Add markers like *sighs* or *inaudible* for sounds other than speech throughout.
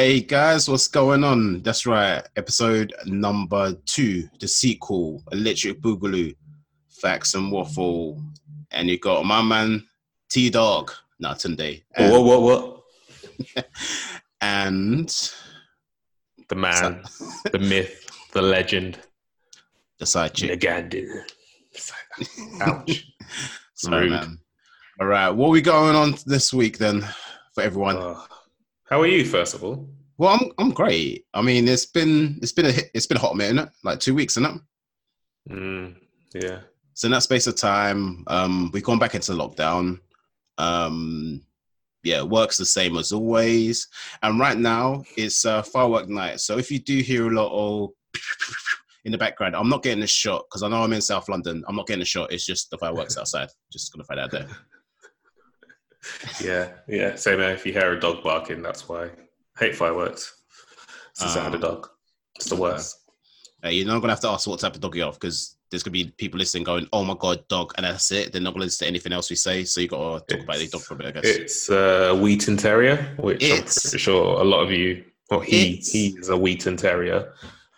Hey guys, what's going on? That's right, episode number two, the sequel, Electric Boogaloo, Facts and Waffle, and you got my man T Dog, not today, and, What, what, what? *laughs* and The man, the myth, the legend, the side chick. Nagandhi. Ouch. *laughs* Sorry, Rude. man. All right, what we going on this week then for everyone? Oh. How are you, first of all? Well, I'm I'm great. I mean, it's been it's been a hit- it's been a hot minute, like two weeks, innit? Mm, yeah. So in that space of time, um, we've gone back into lockdown. Um, yeah, work's the same as always. And right now it's uh, firework night. So if you do hear a lot of *laughs* in the background, I'm not getting a shot because I know I'm in South London. I'm not getting a shot. It's just the fireworks outside. Just gonna find out there. Yeah, yeah. Same here. If you hear a dog barking, that's why. hate fireworks. It's the sound of Ah. dog. It's the worst. Hey, you're not gonna have to ask what type of dog you have because there's gonna be people listening going, "Oh my god, dog," and that's it. They're not gonna listen to anything else we say. So you gotta talk about the dog for a bit, I guess. It's a Wheaten Terrier, which It's- I'm pretty sure a lot of you, well, he, he is a Wheaten Terrier,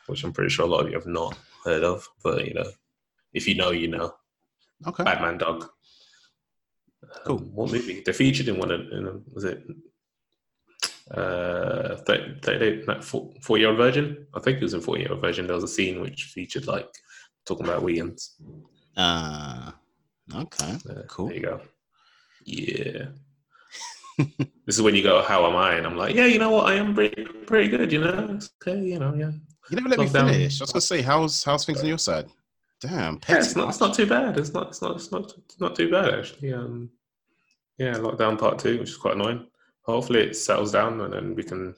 which I'm pretty sure a lot of you have not heard of. But, you know, if you know, you know. okay. Batman dog. Cool. Um, what movie? They featured in one of, in a, was it uh, 30, 30, no, 40 Year Old Virgin? I think it was in 40 Year Old Virgin. There was a scene which featured like talking about Wheatens. Uh, okay. Uh, Cool. There you go. Yeah. *laughs* this is when you go, "How am I?" And I'm like, "Yeah, you know what? I am pretty, pretty good. You know, it's okay. You know, yeah. You never let me Lockdown. finish. I was gonna say, how's how's things on your side? Damn, yeah it's not. It's not too bad. It's not. It's not. It's not. It's not too bad actually. Um, yeah, lockdown part two, which is quite annoying. Hopefully, it settles down and then we can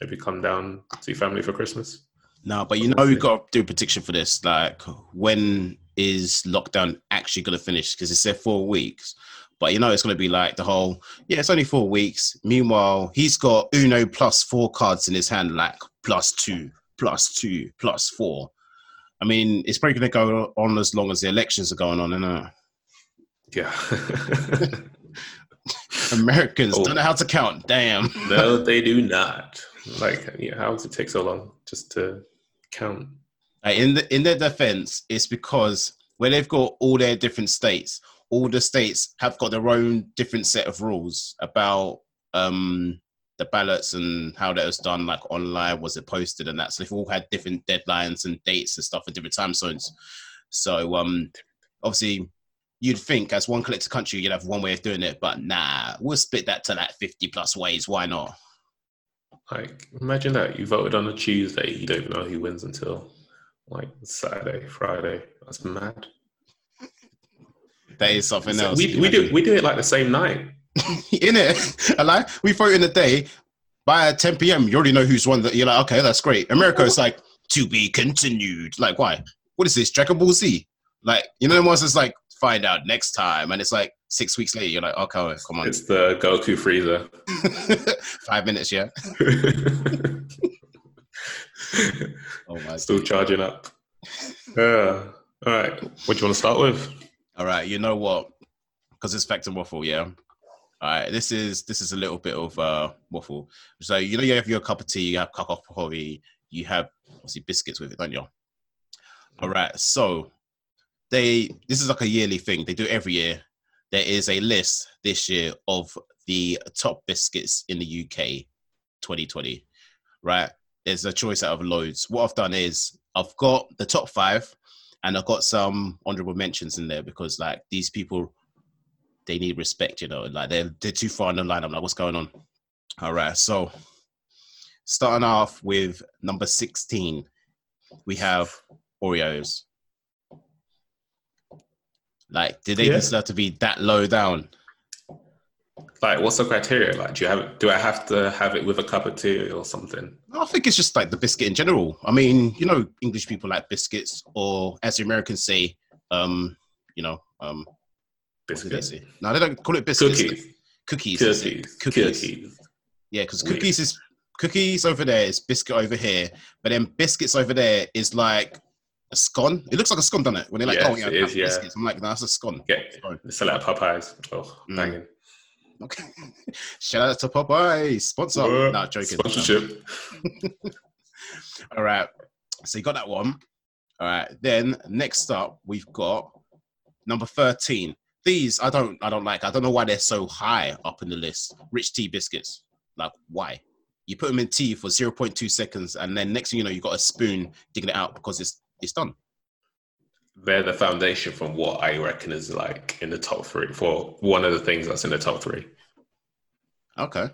maybe come down see family for Christmas. No, but you know we've got to do a prediction for this. Like, when is lockdown actually gonna finish? Because it said four weeks, but you know it's gonna be like the whole. Yeah, it's only four weeks. Meanwhile, he's got Uno plus four cards in his hand, like plus two, plus two, plus four. I mean, it's probably gonna go on as long as the elections are going on, and Yeah. *laughs* Americans Oh. don't know how to count. Damn. *laughs* no, they do not. Like, yeah, how does it take so long just to count? In the, in their defense, it's because where they've got all their different states, all the states have got their own different set of rules about um the ballots and how that was done, like online, was it posted and that. So they've all had different deadlines and dates and stuff at different time zones. So um obviously you'd think as one collective country you'd have one way of doing it, but nah, we'll split that to like 50 plus ways. Why not? Like, imagine that you voted on a Tuesday, you don't even know who wins until like Saturday, Friday. That's mad. That is something So else. we, we do we do it like the same night. *laughs* in it. Like we vote in a day. By 10 p.m., you already know who's won. That you're like, okay, that's great. America is like to be continued. Like, why? What is this? Dragon Ball Z? Like, you know, the ones that's like find out next time, and it's like six weeks later. You're like, okay, come on, It's the Goku Frieza. *laughs* five minutes, yeah. *laughs* Oh my. Still charging up. Yeah. All right. What do you want to start with? All right, you know what? Because it's fact and waffle, yeah. All right, this is this is a little bit of uh waffle. So you know you have your cup of tea, you have of coffee, you have obviously biscuits with it, don't you? All right, so they this is like a yearly thing. They do every year. There is a list this year of the top biscuits in the UK 2020. Right? There's a choice out of loads. What I've done is I've got the top five and I've got some honorable mentions in there because like these people they need respect, you know, like they're they're too far in the line. I'm like, what's going on? All right, so starting off with number 16, we have Oreos. Like, did they Yeah. deserve to be that low down? Like, what's the criteria? Like, do you have do I have to have it with a cup of tea or something? I think it's just like the biscuit in general. I mean, you know, English people like biscuits, or as the Americans say, um, you know, um, what they Biscuits, say? No, they don't call it biscuits. cookies, Cookies. cookies, Cookies. cookies. Yeah, because Weird. cookies is cookies over there is biscuit over here, but then biscuits over there is like a scone. It looks like a scone, doesn't it? When they're like, Yes, oh yeah, it is, yeah. biscuits. I'm like, no, that's a scone. Yeah, Scone. they sell it at Popeyes. Oh, Mm. banging. Okay. *laughs* Shout out to Popeye sponsor. Uh, Not joking. Sponsorship. *laughs* All right. So you got that one. All right. Then next up, we've got number 13. These I don't I don't like. I don't know why they're so high up in the list. Rich tea biscuits. Like why? You put them in tea for 0.2 seconds, and then next thing you know, you got a spoon digging it out because it's it's done. They're the foundation from what I reckon is like in the top three for one of the things that's in the top three. Okay.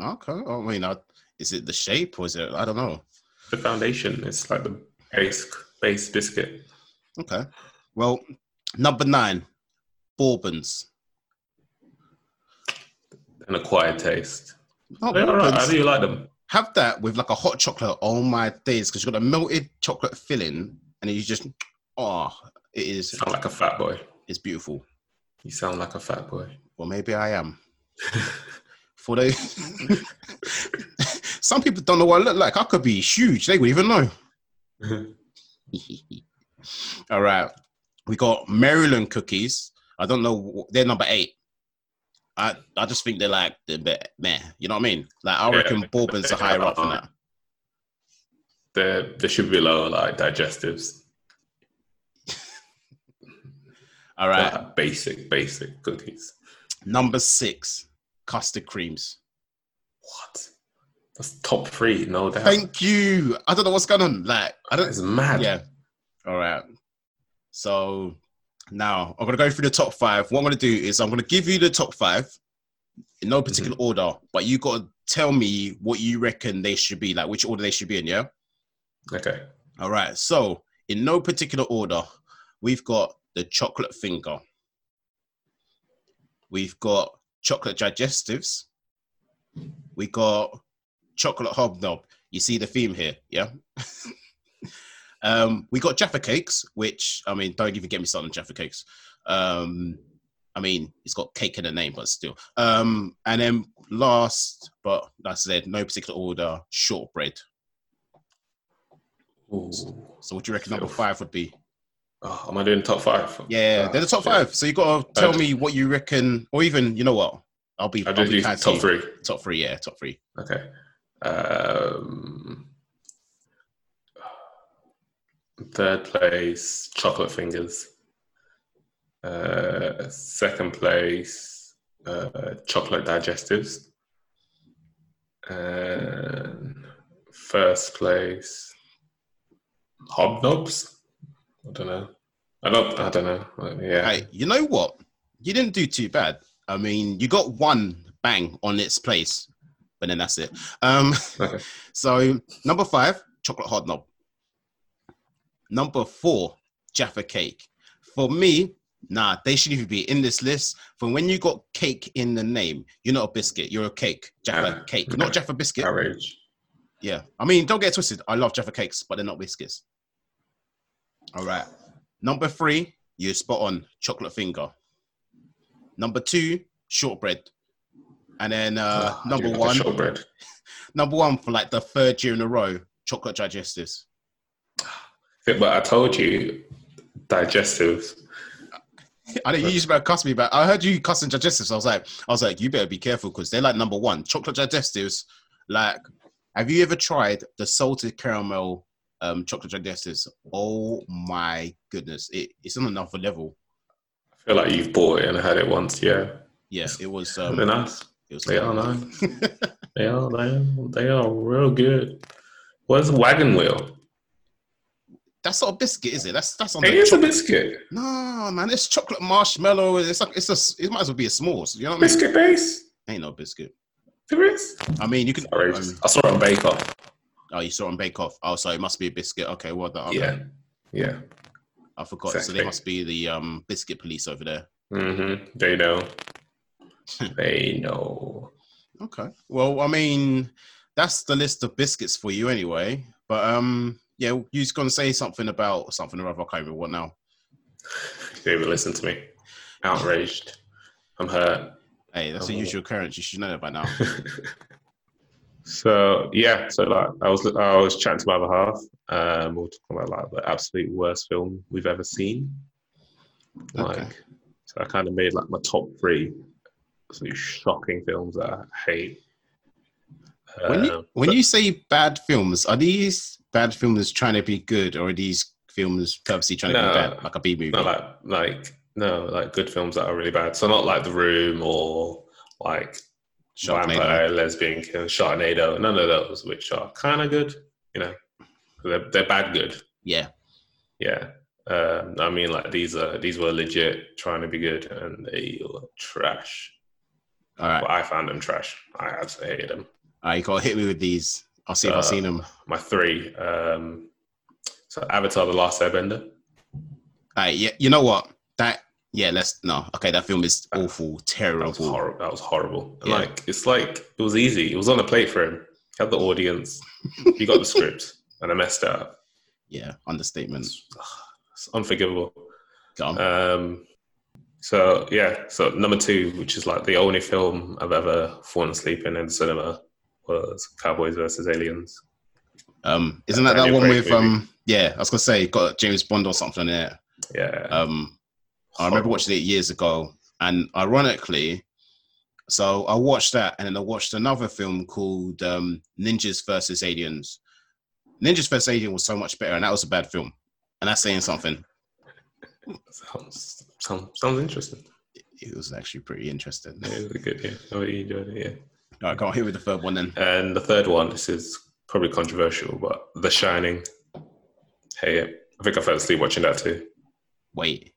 Okay. I mean, I, is it the shape or is it? I don't know. The foundation is like the base base biscuit. Okay. Well, number nine, bourbons. An acquired taste. Oh, They're all right. How do you like them? Have that with like a hot chocolate. Oh my days, because you've got a melted chocolate filling, and you just oh, it is. You sound like a fat boy. It's beautiful. You sound like a fat boy. Well, maybe I am. For they, *laughs* some people don't know what I look like. I could be huge. They wouldn't even know. *laughs* All right. We got Maryland cookies. I don't know. They're number eight. I, I just think they're like the meh. You know what I mean? Like I Yeah. reckon bourbons are higher up than that. They're, they should be lower, like digestives. *laughs* All right. Like basic, basic cookies. Number six, custard creams. What? That's top three, no doubt. Thank you. I don't know what's going on. Like I don't. It's mad. Yeah. All right. So now I'm gonna go through the top five. What I'm gonna do is I'm gonna give you the top five in no particular mm-hmm. order, but you gotta tell me what you reckon they should be, like which order they should be in. Yeah. Okay. All right. So in no particular order, we've got the chocolate finger. We've got chocolate digestives. We got chocolate hobnob. You see the theme here, yeah? *laughs* um, we got Jaffa cakes, which I mean, don't even get me started on Jaffa cakes. Um, I mean, it's got cake in the name, but still. Um, and then last, but like I said, no particular order, shortbread. Ooh. So what do you reckon number five would be? Oh, am I doing top five? Yeah, Ah, they're the top shit. five. So you got to tell Uh, me what you reckon, or even you know what? I'll be. I'll I'll be to top three. Top three, yeah, top three. Okay. Um, third place, chocolate fingers. Uh, second place, uh, chocolate digestives. And first place, hobnobs. I don't know. I don't. I don't know. Yeah. Hey, you know what? You didn't do too bad. I mean, you got one bang on its place, but then that's it. Um, Okay. *laughs* so number five, chocolate hobnob. Number four, Jaffa cake. For me, nah, they shouldn't even be in this list. For when you got cake in the name, you're not a biscuit, you're a cake. Jaffa Ah, cake, not Jaffa biscuit. Outrage. Yeah. I mean, don't get it twisted. I love Jaffa cakes, but they're not biscuits. All right. Number three, you spot on chocolate finger. Number two, shortbread. And then uh, Oh, number do like a one, Shortbread. *laughs* number one for like the third year in a row, chocolate digestives. But I told you, digestives. I know you used to cuss me, but I heard you cussing digestives. I was like, I was like, you better be careful because they're like number one. Chocolate digestives. Like, have you ever tried the salted caramel um, chocolate digestives? Oh my goodness, it, it's on another level. I feel like you've bought it and had it once. Yeah, Yeah, it was. they're Um, nice. it was They are nice. *laughs* They are. They are. They are real good. What's wagon wheel? That's not a biscuit, is it? That's that's on It the is a biscuit. No, man, it's chocolate marshmallow. It's like it's a. It might as well be a s'mores. You know what I mean? Biscuit base. Ain't no biscuit. There is. I mean, you can. Um, I saw it on Bake Off. Oh, you saw it on Bake Off. Oh, so it must be a biscuit. Okay, well, done. Okay. Yeah. Yeah. I forgot. So they must be the um biscuit police over there. Mm-hmm. They know. *laughs* they know. Okay. Well, I mean, that's the list of biscuits for you anyway. But um, yeah, you was gonna say something about something or other. I can't remember what now. They even listen to me. Outraged. I'm hurt. Hey, that's a Oh. usual occurrence. You should know that by now. *laughs* so yeah, so like I was I was chatting to my other half. Um, we we're talking about like the absolute worst film we've ever seen. Like, Okay. so I kind of made like my top three absolutely shocking films that I hate. When you, Um, when but- you say bad films, are these bad films trying to be good, or are these films purposely trying to be bad, like a B movie? like like no like good films that are really bad. So not like The Room or like Sharknado. Vampire, Lesbian Kill, Sharknado. None of those, which are kind of good. You know, they're they're bad good. Yeah, Yeah. Um, I mean, like these are these were legit trying to be good, and they were trash. all right. But I found them trash. I absolutely hated them. All right, you gotta hit me with these. I'll see if Uh, I've seen them. My three. Um, so Avatar: The Last Airbender. All right, yeah, you know what? That yeah, let's no. Okay, that film is awful, terrible. That was horrible. That was horrible. Yeah. Like it's like it was easy. It was on a plate for him. He had the audience. *laughs* He got the script, and I messed up. Yeah, understatement. It's, it's unforgivable. Um, so yeah, so number two, which is like the only film I've ever fallen asleep in in cinema, was Cowboys versus Aliens. Um, isn't that that Daniel one with um? Yeah, I was gonna say got James Bond or something in there. Yeah, Um, I remember watching it years ago, and ironically, so I watched that, and then I watched another film called um, Ninjas versus Aliens. Ninjas versus Aliens was so much better, and that was a bad film, and that's saying something. *laughs* Sounds, sounds, sounds interesting. It was actually pretty interesting. Yeah, it was good. Yeah, I really enjoyed it. Yeah. All right, go on here with the third one then. And the third one, this is probably controversial, but The Shining. Hey, I think I fell asleep watching that too. Wait,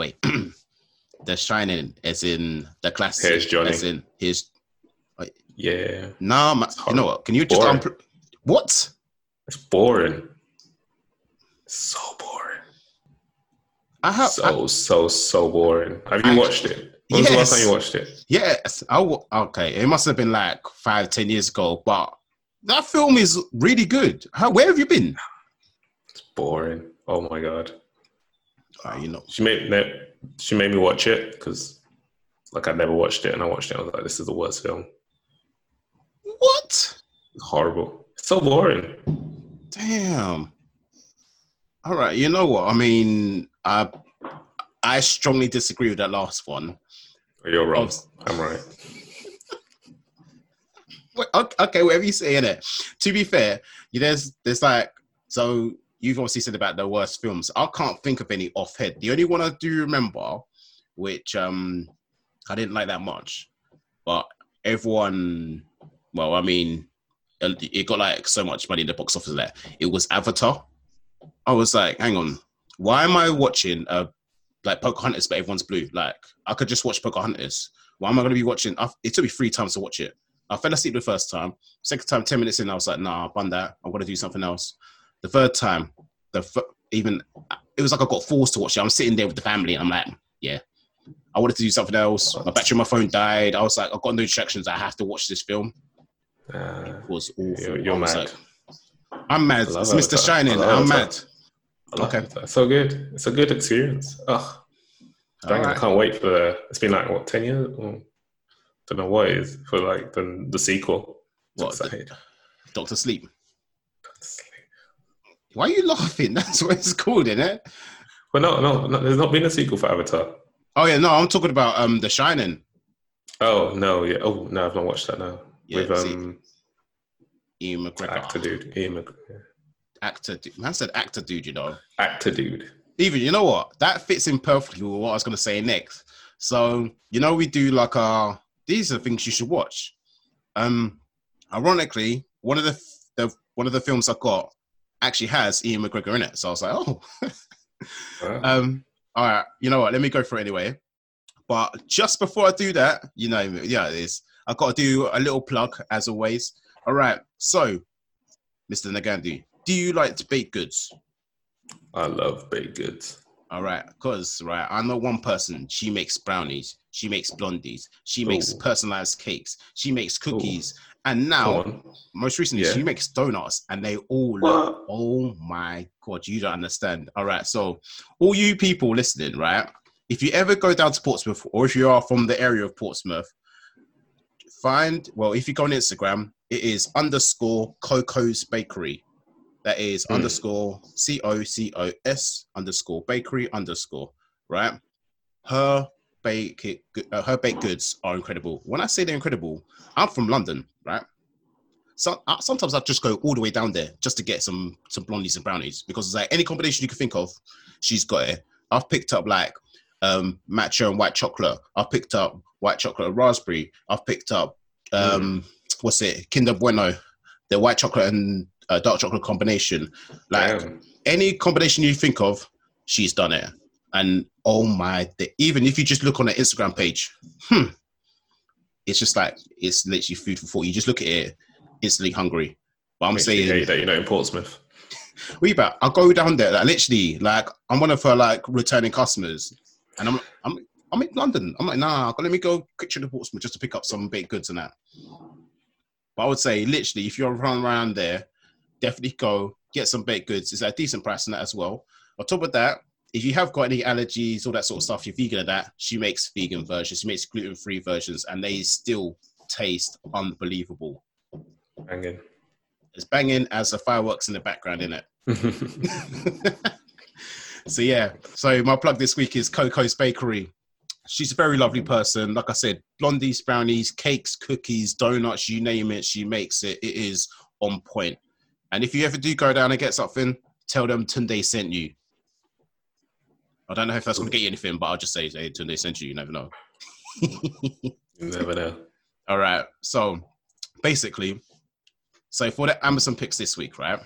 wait. *clears throat* the Shining, as in the classic. Here's Johnny. As in his. Yeah, Nah, you know what? Can you just unpro- what? it's boring. So boring. I have. I- So so so boring. Have you I- watched it? When was the last time you watched it? Yes, I w- okay. It must have been like five, ten years ago, but that film is really good. How, where have you been? It's boring. Oh my god. Uh, you know, She made she made me watch it because like I never watched it, and I watched it. I was like, this is the worst film. what? It's horrible. It's so boring. Damn. All right. You know what? I mean, I I strongly disagree with that last one. You're wrong. Obs- I'm right. Wait, okay, whatever you say in it. To be fair, you- there's there's like so you've obviously said about the worst films. I can't think of any off head. The only one I do remember, which um I didn't like that much, but everyone, well, I mean, it got like so much money in the box office there. It was Avatar. I was like, hang on, why am I watching uh like Pocahontas, but everyone's blue? Like I could just watch Pocahontas. Why am I going to be watching? It took me three times to watch it. I fell asleep the first time. Second time, 10 minutes in, I was like, nah, done that. I'm going to do something else. The third time, the f- even, it was like I got forced to watch it. I'm sitting there with the family and I'm like, yeah, I wanted to do something else. My battery on my phone died. I was like, I've got no distractions. I have to watch this film. Uh, It was awful. you're, you're mad. like, I'm mad. I It's Mr. Avatar. Shining. I I'm mad. I Okay. it. It's so good. It's a good experience. Ugh, dang, All I can't wait for. It's been like what ten years? Well, don't know what it is for like the the sequel. What, the- Excited. Doctor Sleep. Why are you laughing? *laughs* That's what it's called, isn't it? Well, no, no, no, there's not been a sequel for Avatar. Oh, yeah, no, I'm talking about um The Shining. Oh no, yeah. Oh no, I've not watched that now. Yeah, With um, Ewan McGregor. actor dude, Ian Mc- actor dude. Man said actor dude, you know. actor dude. Even you know what? That fits in perfectly with what I was gonna say next. So, you know, we do like uh these are things you should watch. Um ironically, one of the, the one of the films I got actually has Ewan McGregor in it. So I was like, oh, *laughs* Wow. um, all right, you know what? Let me go for it anyway. But just before I do that, you know, yeah, it is. I've got to do a little plug as always. All right, so, Mr. Nagandi, do you like baked goods? I love baked goods. All right, because right, I know one person. She makes brownies. She makes blondies. She makes Ooh. personalized cakes. She makes cookies. And now, most recently, Yeah. she makes donuts, and they all look. What? Oh my god, you don't understand. All right, so all you people listening, right? If you ever go down to Portsmouth, or if you are from the area of Portsmouth, find well. If you go on Instagram, it is underscore Coco's Bakery. That is Hmm. underscore C O C O S underscore bakery underscore, right? Her baked uh, her baked goods are incredible. When I say they're incredible, I'm from London, right? So uh, sometimes I just go all the way down there just to get some some blondies and brownies because it's like any combination you can think of, she's got it. I've picked up like um matcha and white chocolate. I've picked up white chocolate and raspberry. I've picked up um mm. what's it Kinder Bueno, the white chocolate and uh, dark chocolate combination. Like Damn. any combination you think of, she's done it. And oh my, the, even if you just look on her Instagram page, hmm, it's just like it's literally food for thought. You just look at it, instantly hungry. But I'm Makes saying you that you're not in Portsmouth. *laughs* We about I'll go down there. Like literally, like I'm one of her like returning customers, and I'm I'm I'm in London. I'm like, nah, let me go quick to Portsmouth just to pick up some baked goods and that. But I would say, literally, if you're running around there, definitely go get some baked goods. It's at a decent price and that as well. On top of that, if you have got any allergies, all that sort of stuff, you're vegan at that, she makes vegan versions, she makes gluten free versions, and they still taste unbelievable. Banging. It's banging as the fireworks in the background, in it. *laughs* *laughs* so yeah, so my plug this week is Coco's Bakery. She's a very lovely person. Like I said, blondies, brownies, cakes, cookies, donuts, you name it, she makes it. It is on point. And if you ever do go down and get something, tell them Tunde sent you. I don't know if that's going to get you anything, but I'll just say, hey, Tunde sent you. You never know. you never know. *laughs* All right. So basically, so for the Amazon picks this week, right?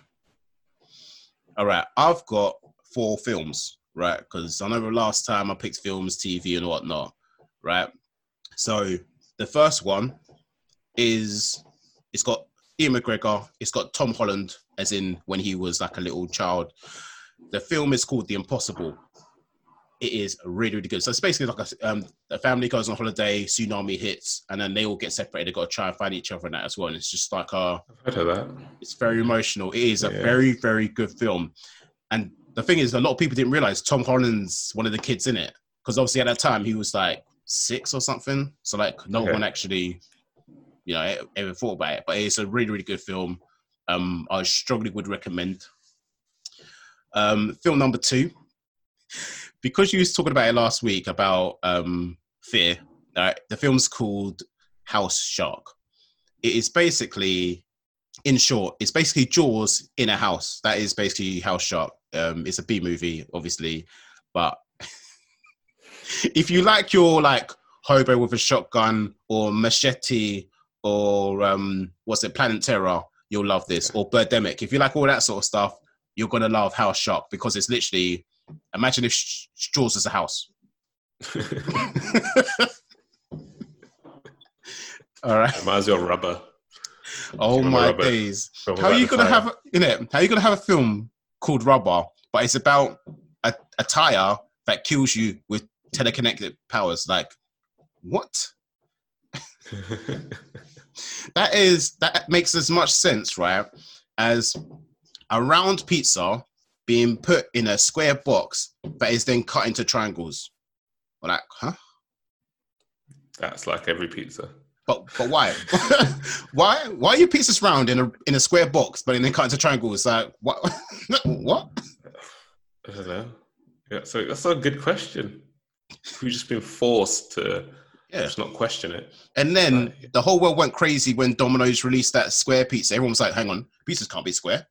All right. I've got four films, right? Because I know the last time I picked films, TV, and whatnot, right? So the first one is it's got Ewan McGregor. It's got Tom Holland, as in when he was like a little child. The film is called The Impossible. It is really, really good. So it's basically like a, um, a family goes on holiday, tsunami hits, and then they all get separated. They've got to try and find each other and that as well. And it's just like a. I've heard of that. It's very emotional. It is a yeah. very, very good film. And the thing is, a lot of people didn't realize Tom Holland's one of the kids in it because obviously at that time he was like six or something. So like no okay. one actually you know ever thought about it. But it's a really really good film. Um, I strongly would recommend. Um, film number two, because you was talking about it last week about um, fear. Right, the film's called House Shark. It is basically, in short, it's basically Jaws in a house. That is basically House Shark. Um, it's a B movie, obviously, but *laughs* if you like your like hobo with a shotgun or machete or um, what's it, Planet Terror, you'll love this. Or Birdemic. If you like all that sort of stuff, you're gonna love House Shark because it's literally imagine if Jaws is a house. *laughs* all right. Reminds you of rubber. *laughs* Oh my rubber? days! How are you gonna fire. have you know? How are you gonna have a film called Rubber, but it's about a, a tire that kills you with telekinetic powers? Like, what? *laughs* that is that makes as much sense, right? As a round pizza being put in a square box that is then cut into triangles. We're like, huh? That's like every pizza. But but why? *laughs* why why are your pizzas round in a in a square box but then cut into triangles? Like what *laughs* what? I don't know. Yeah, so that's a good question. We've just been forced to yeah. Just not question it. And then the whole world went crazy when Domino's released that square pizza. Everyone was like, hang on, pizzas can't be square.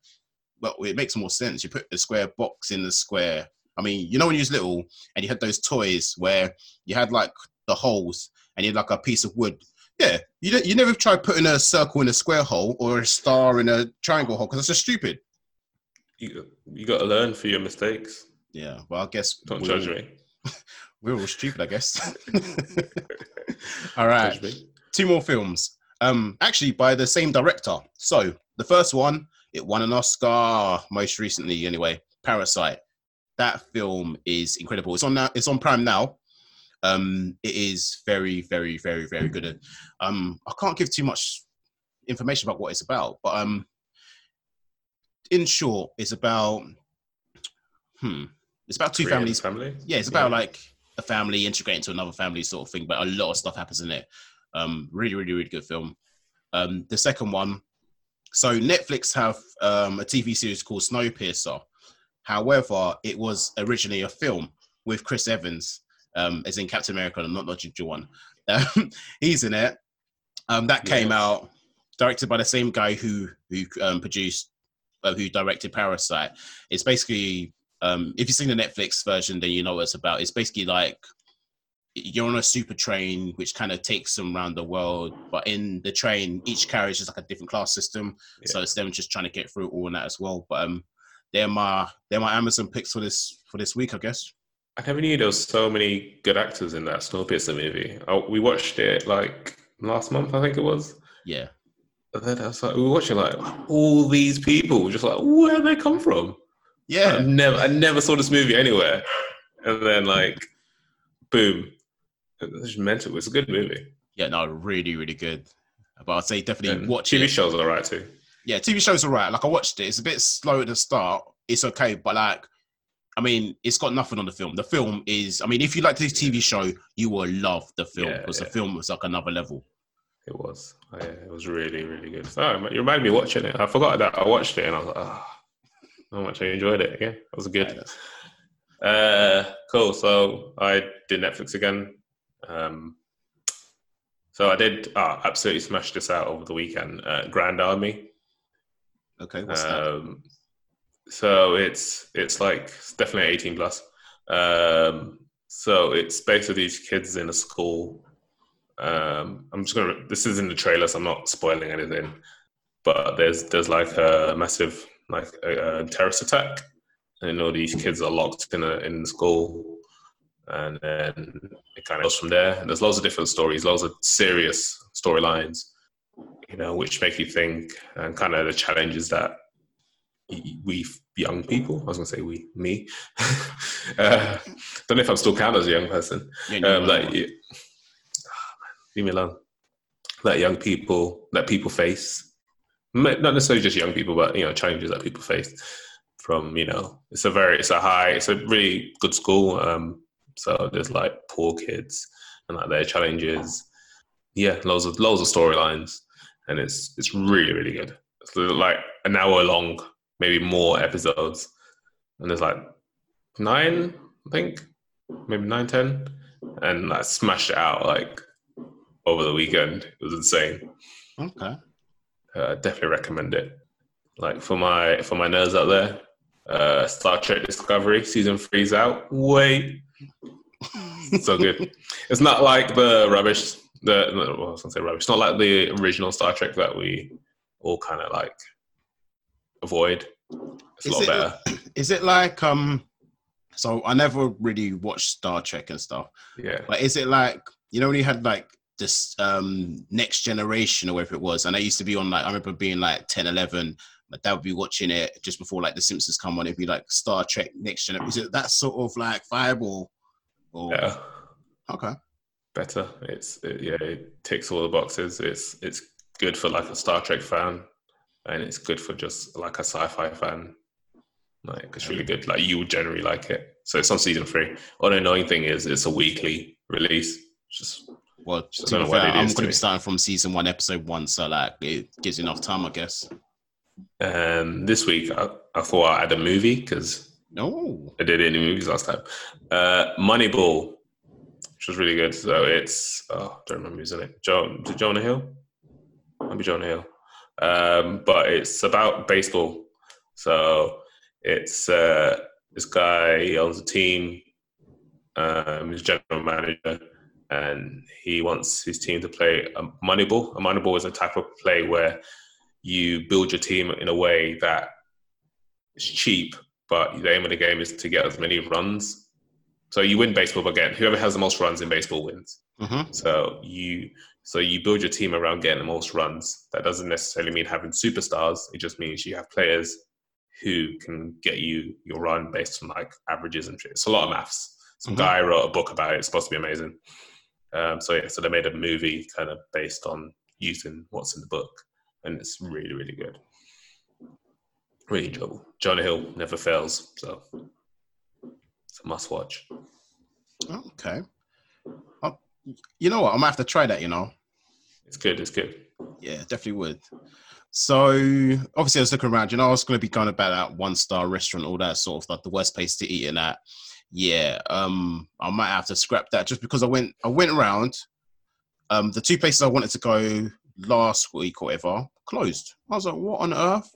But it makes more sense. You put the square box in the square. I mean, you know when you was little and you had those toys where you had like the holes and you had like a piece of wood. Yeah, you you never tried putting a circle in a square hole or a star in a triangle hole because it's just stupid. You you got to learn for your mistakes. Yeah, well, I guess don't judge me. *laughs* We're all stupid, I guess. *laughs* all right. Two more films. Um, actually by the same director. So the first one, it won an Oscar most recently, anyway. Parasite. That film is incredible. It's on now. It's on Prime now. Um, it is very, very, very, very good. Um, I can't give too much information about what it's about, but um, in short, it's about hmm, it's about two Korean families. Family? Yeah, it's about yeah. like a family integrating to another family sort of thing. But a lot of stuff happens in it. Um, really, really, really good film. Um, the second one, so Netflix have um, a TV series called Snowpiercer. However, it was originally a film with Chris Evans, um, as in Captain America, and not not Ginger one. *laughs* Um, he's in it. Um, that came Yes. out directed by the same guy who who um, produced uh, who directed Parasite. It's basically um, if you've seen the Netflix version, then you know what it's about. It's basically like you're on a super train which kind of takes them around the world, but in the train, each carriage is like a different class system. So it's them just trying to get through all that as well. But um, they're my they're my Amazon picks for this for this week, I guess. I never knew there was so many good actors in that Snowpiercer movie. Oh, we watched it like last month, I think it was. Yeah, And then I was like, we were watching like all these people, just like where they come from. I yeah, never, I never saw this movie anywhere, and then like, boom, it's just mental. It's a good movie. yeah. No, really, really good. But I'd say definitely And watch TV it. shows are alright too. Yeah, TV shows are right. Like I watched it. It's a bit slow at the start. It's okay, but like, I mean, it's got nothing on the film. The film is. I mean, if you like this TV show, you will love the film Yeah, because yeah. the film was like another level. It was. Oh, yeah, it was really, really good. Oh, you reminded me watching it. I forgot that I watched it and I was like, oh, how much I enjoyed it Yeah, It was good. Uh, cool. So I did Netflix again. Um, so I did uh, absolutely smash this out over the weekend. Uh, Grand Army. Okay? Um, so it's it's like it's definitely eighteen plus. Um, so it's basically these kids in a school. Um, I'm just gonna. This is in the trailer, so I'm not spoiling anything. But there's there's like a massive like a, a terrorist attack, and all these kids are locked in a in the school, and then it kind of goes from there. And there's loads of different stories, loads of serious storylines, you know, which make you think, and kind of the challenges that we young people. I was gonna say we, me. *laughs* uh, don't know if I'm still counted as a young person. Yeah, no, Um, no, like, no. you- *sighs* leave me alone. That young people, that people face, not necessarily just young people, but you know, challenges that people face. From you know, it's a very, it's a high, it's a really good school. Um, so there's like poor kids and like their challenges. Yeah, loads of loads of storylines, and it's it's really really good. It's like an hour long, maybe more episodes, and there's like nine, I think, maybe nine, ten, and I smashed it out like over the weekend. It was insane. okay. Uh, definitely recommend it. Like for my for my nerds out there, uh, Star Trek Discovery season three's out. Wait, *laughs* so good. It's not like the rubbish. The well, I was gonna say rubbish. It's not like the original Star Trek that we all kind of like avoid. It's a Is lot it- better. *clears throat* Is it like um? So I never really watched Star Trek and stuff, Yeah, but is it like you know when you had like this um next generation or whatever it was, and I used to be on like I remember being like 10, 11, My dad would be watching it just before like The Simpsons come on. It'd be like Star Trek Next it that sort of like vibe or? or yeah. Okay. better. It's it, yeah, it ticks all the boxes. It's it's good for like a Star Trek fan, and it's good for just like a sci-fi fan. Like it's really good. Like you would generally like it. So it's on season three. All the annoying thing is it's a weekly release. It's Just Well, Just fair, I'm going to to be starting from season one, episode one, so like it gives enough time, I guess. And this week I, I thought I'd add a movie because No. I did any movies last time. Uh, Moneyball, which was really good. So it's oh, I don't remember who's in it. Joe, is it Jonah Hill? Maybe Jonah Hill. Um, but it's about baseball. So it's uh, this guy he owns a team. Um, he's general manager, and he wants his team to play a Moneyball. A Moneyball is a type of play where you build your team in a way that is cheap but the aim of the game is to get as many runs. So you win baseball, again, whoever has the most runs in baseball wins. Mm-hmm. So you so you build your team around getting the most runs. That doesn't necessarily mean having superstars. It just means you have players who can get you your run based on like averages and shit. It's a lot of maths. Some Mhm. guy wrote a book about it. It's supposed to be amazing. Um, so yeah, so they made a movie kind of based on using what's in the book, and it's really really good. Really enjoyable. Jonah Hill never fails, so it's a must watch. Okay. Oh, you know what? I'm gonna have to try that. You know. It's good. It's good. Yeah, definitely would. So obviously, I was looking around. You know, I was going to be going about that one star restaurant, all that sort of like The worst place to eat in that. yeah, um, I might have to scrap that just because I went I went around. Um, the two places I wanted to go last week or whatever closed. I was like, what on earth?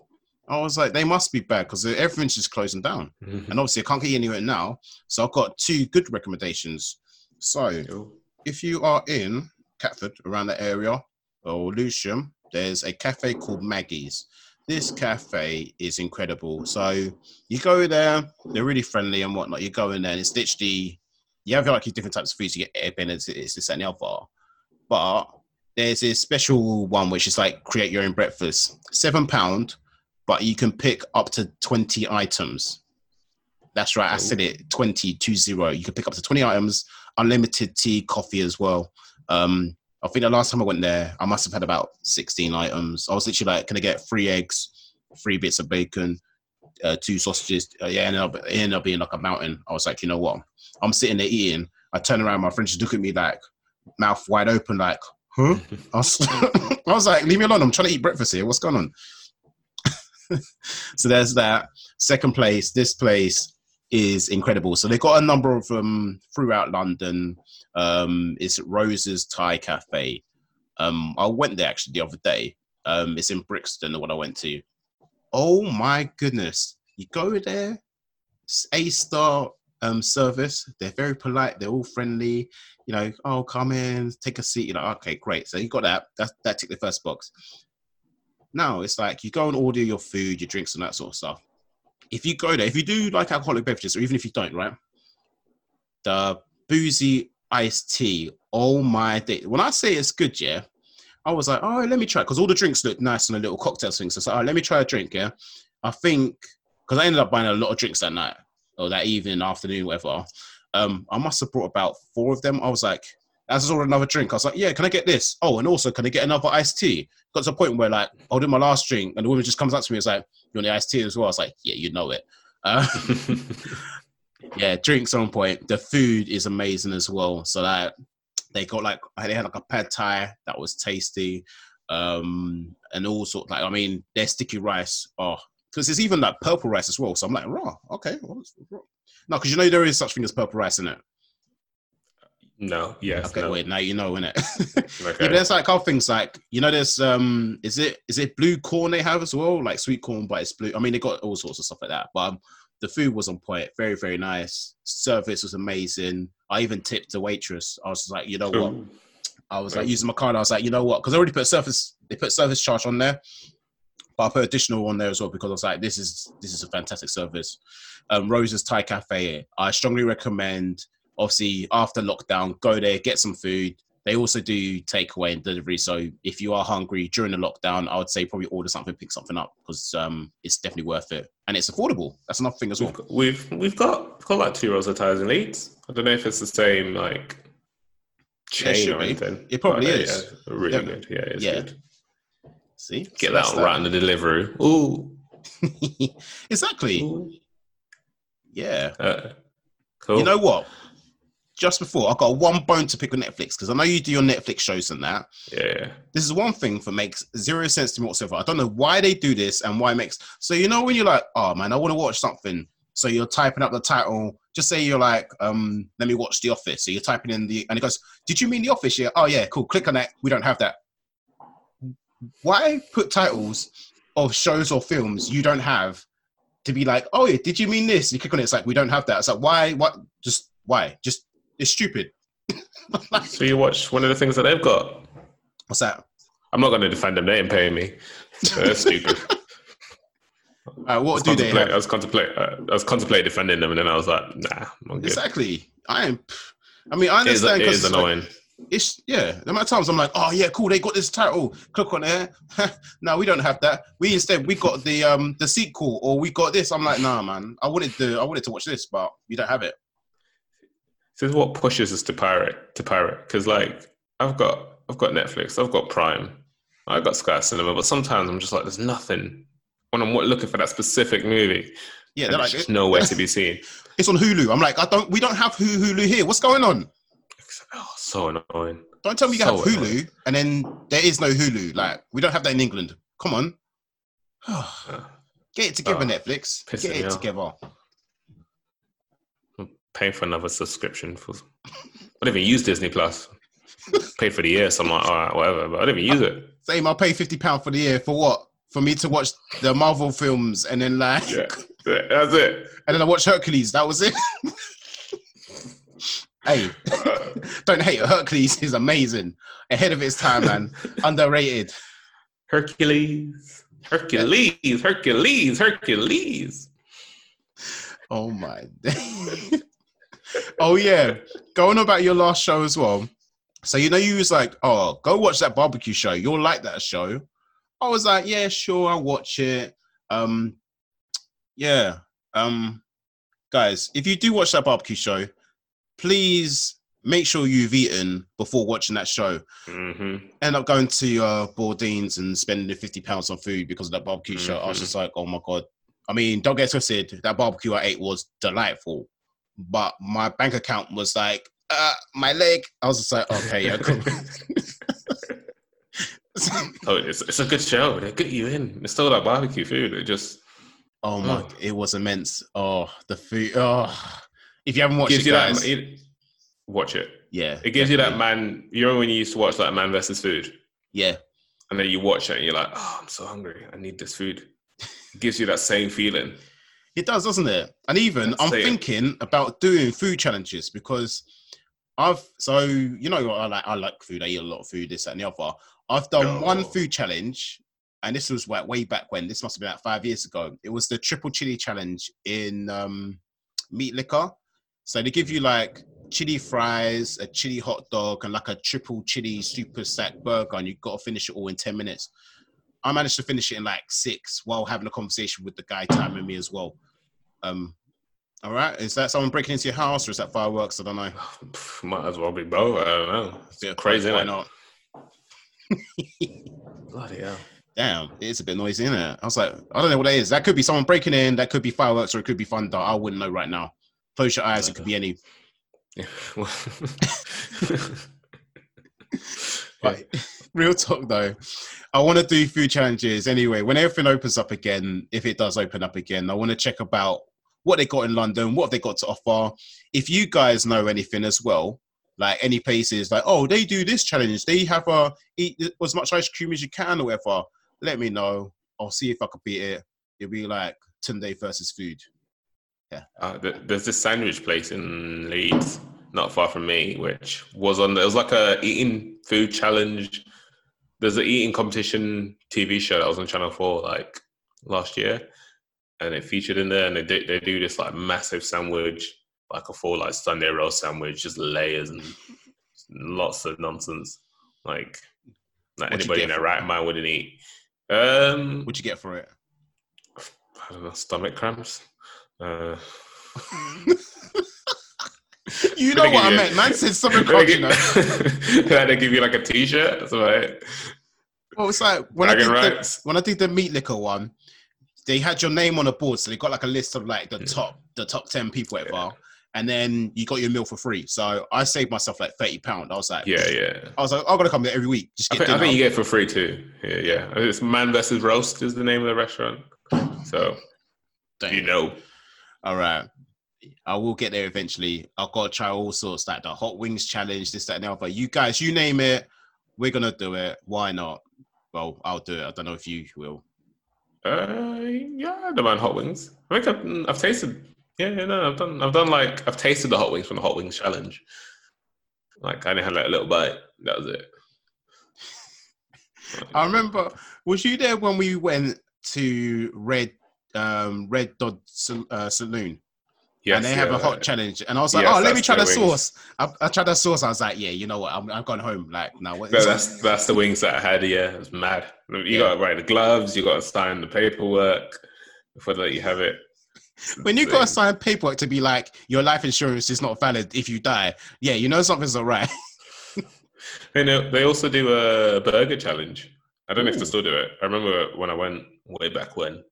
I was like, they must be bad because everything's just closing down. Mhm. And obviously, I can't get anywhere now. So I've got two good recommendations. So Cool. if you are in Catford, around the area, or Lewisham, there's a cafe called Maggie's. This cafe is incredible. So you go there, they're really friendly and whatnot. You go in there, and it's literally you have like different types of foods. You get egg benedict, it's this and the other. But there's a special one which is like create your own breakfast, seven pound, but you can pick up to twenty items. That's right, I said it 20 to zero. You can pick up to 20 items, unlimited tea, coffee as well. Um, I think the last time I went there, I must have had about 16 items. I was literally like, can I get three eggs, three bits of bacon, uh, two sausages? Uh, yeah, and it ended up- it ended up being like a mountain. I was like, you know what? I'm sitting there eating. I turn around, my friends just look at me like, mouth wide open, like, huh? *laughs* I was, *laughs* I was like, leave me alone. I'm trying to eat breakfast here. What's going on? *laughs* so there's that. Second place, this place is incredible. So they've got a number of them throughout London. Um, it's Rosa's Thai Cafe. Um, I went there actually the other day. Um, it's in Brixton, the one I went to. Oh my goodness. You go there, it's A star um, service. They're very polite. They're all friendly. You know, oh, come in, take a seat. You're like, okay, great. So you got that. That, that ticked the first box. Now it's like you go and order your food, your drinks, and that sort of stuff. If you go there, if you do like alcoholic beverages, or even if you don't, right? The boozy iced tea. Oh my day. When I say it's good, yeah, I was like, oh, let me try because all the drinks look nice and a little cocktail thing. So I was like, oh, let me try a drink, yeah. I think because I ended up buying a lot of drinks that night or that evening, afternoon, whatever. Um, I must have brought about four of them. I was like, as I ordered another drink, I was like, yeah, can I get this? Oh, and also, can I get another iced tea? Got to a point where like I'll do my last drink, and the woman just comes up to me and is like, you want the iced tea as well? I was like, yeah, you know it. Uh, *laughs* yeah, drinks on point. The food is amazing as well. So that they got like they had like a pad thai that was tasty, um, and all sort like I mean their sticky rice. Oh, because there's even like purple rice as well. So I'm like, raw, okay, well, raw. no, because you know there is such thing as purple rice in it. no, yes, Okay, no. wait, now you know in it. *laughs* Okay. Yeah, but there's like other things like you know there's um is it is it blue corn they have as well like sweet corn but it's blue. I mean they got all sorts of stuff like that. But um, the food was on point, very very nice. Service was amazing. I even tipped the waitress. I was just like, you know what? I was like using my card. I was like, you know what? Because I already put service. They put service charge on there, but I put additional on there as well because I was like, this is this is a fantastic service. Um, Rosa's Thai Cafe. I strongly recommend. Obviously, after lockdown, go there, get some food. They also do takeaway and delivery. So if you are hungry during the lockdown, I would say probably order something, pick something up because um, it's definitely worth it and it's affordable. That's another thing as well. We've we've got we've got like two rows of tires in Leeds. I don't know if it's the same like chain should or be. anything. It probably but, uh, is. Yeah, really Yeah. good. Yeah, it's Yeah. good. See, Get that right in the delivery. Ooh. *laughs* exactly. Ooh. Yeah. Uh, cool. You know what? Just before I got one bone to pick with Netflix because I know you do your Netflix shows and that. yeah. This is one thing that makes zero sense to me whatsoever. I don't know why they do this and why it makes. So you know when you're like, oh man, I want to watch something. So you're typing up the title. Just say you're like, um, let me watch The Office. So you're typing in the, and it goes, did you mean The Office? Yeah. Oh yeah, cool. Click on that. We don't have that. Why put titles of shows or films you don't have to be like, oh yeah, did you mean this? You click on it, it's like we don't have that. It's like why? What? Just why? Just it's stupid. *laughs* So you watch one of the things that they've got. What's that? I'm not going to defend them. They ain't paying me. So that's stupid. *laughs* Uh, what do they have? I was contemplate. Uh, I was contemplating defending them, and then I was like, nah, I'm good. Exactly. I am. I mean, I It is, understand it is annoying. It's yeah. The amount of times I'm like, oh yeah, cool. They got this title. Click on there. *laughs* no, we don't have that. We instead we got the um the sequel or we got this. I'm like, nah, man. I wanted to I wanted to watch this, but you don't have it. This is what pushes us to pirate to pirate because like I've got I've got Netflix, I've got Prime, I've got Sky Cinema, but sometimes I'm just like, there's nothing when I'm looking for that specific movie. Yeah, there's like, just nowhere to be *laughs* seen. it's on Hulu. I'm like, I don't. We don't have Hulu here. What's going on? Oh, so annoying. Don't tell me you So have Hulu annoying. and then there is no Hulu. Like we don't have that in England. Come on. *sighs* Get it together, Oh, Netflix. Get it together. paying for another subscription for. I don't even use Disney Plus. Paid for the year, so I'm like, all right, whatever. But I didn't even use it. Same, I'll pay fifty pound for the year for what? For me to watch the Marvel films and then like, Yeah, that's it. *laughs* and then I watch Hercules. That was it. *laughs* hey, *laughs* don't hate it. Hercules is amazing, ahead of its time, man. *laughs* Underrated. Hercules, Hercules, Hercules, Hercules. Oh my. *laughs* oh yeah, going about your last show as well. So you know you was like, oh, go watch that barbecue show. You'll like that show. I was like, yeah, sure, I'll watch it. Um, yeah. Um, guys, if you do watch that barbecue show, please make sure you've eaten before watching that show. hmm End up going to uh, Bodean's and spending the fifty pounds on food because of that barbecue show. I was Mhm. just like, oh my god. I mean, don't get twisted. That barbecue I ate was delightful, but my bank account was like, uh, my leg. I was just like, okay, yeah, cool. *laughs* Oh, it's, it's a good show. They get you in. It's still like barbecue food. It just oh my, Oh. it was immense. Oh, the food. Oh, if you haven't watched gives it, you that. It, watch it. yeah, It gives you that man. You know when you used to watch like Man versus Food, Yeah, and then you watch it and you're like, oh, I'm so hungry. I need this food. It gives you that same feeling. It does, doesn't it? And even That's I'm it. thinking about doing food challenges because I've so you know I like I like food. I eat a lot of food. This that, and the other. I've done one food challenge, and this was like way back when. This must have been like five years ago. It was the triple chili challenge in um, Meat Liquor. So they give you like chili fries, a chili hot dog, and like a triple chili super sack burger, and you've got to finish it all in ten minutes. I managed to finish it in like six while having a conversation with the guy timing me as well. Um, all right, is that someone breaking into your house or is that fireworks? I don't know. *sighs* Might as well be both. I don't know. It's Yeah, crazy. Why innit? not? *laughs* Bloody hell. Damn, it is a bit noisy, isn't it? I was like, I don't know what that is. That could be someone breaking in. That could be fireworks, or it could be thunder. I wouldn't know right now. Close your eyes. It could be any. *laughs* Yeah. But real talk though, I want to do food challenges anyway. When everything opens up again, if it does open up again, I want to check about what they got in London, what have they got to offer. If you guys know anything as well, like any places, like oh they do this challenge, they have a eat as much ice cream as you can or whatever. Let me know. I'll see if I can beat it. It'll be like Tunde versus food. Uh, th- there's this sandwich place in Leeds, not far from me, which was on. It was like a eating food challenge. There's an eating competition TV show that was on Channel Four like last year, and it featured in there. And they do, they do this like massive sandwich, like a full like Sunday roast sandwich, just layers and lots of nonsense. Like, like anybody in their right mind wouldn't eat. Um, What'd you get for it? I don't know, stomach cramps. Uh, *laughs* You know what I meant. Man said something called, you give, know. they give you like a t-shirt. That's right. Well, it's like when I did the, when I did the meat liquor one, they had your name on a board, so they got like a list of like the top the top ten people, whatever, Yeah. and then you got your meal for free. So I saved myself like thirty pound. I was like, Yeah, yeah. I was like, I'm gonna come here every week. Just I get think, I think you get it for free too. Yeah, yeah. It's Man versus Roast is the name of the restaurant. So Damn. you know, All right. I will get there eventually. I've got to try all sorts like the hot wings challenge, this, that, and the other. You guys, you name it, we're gonna do it. Why not? Well, I'll do it. I don't know if you will. uh, yeah, I don't mind hot wings. I think I've, I've tasted. Yeah, yeah, no, I've done. I've done like I've tasted the hot wings from the hot wings challenge. Like I only had like a little bite. That was it. *laughs* I remember, was you there when we went to Red um Red Dog Sal- uh, Saloon? Yes, and they have a hot challenge. And I was like, Yes, oh, let me try the wings. sauce. I, I tried the sauce. I was like, yeah, you know what? I'm, I'm going home. Like, now what? No, that's that's the wings that I had. Yeah, it was mad. You Yeah. got to write the gloves. You got to sign the paperwork before they let you have it. when you got to sign paperwork to be like, your life insurance is not valid if you die. Yeah, you know something's all right. *laughs* You know, they also do a burger challenge. I don't know if they still do it. I remember when I went way back when.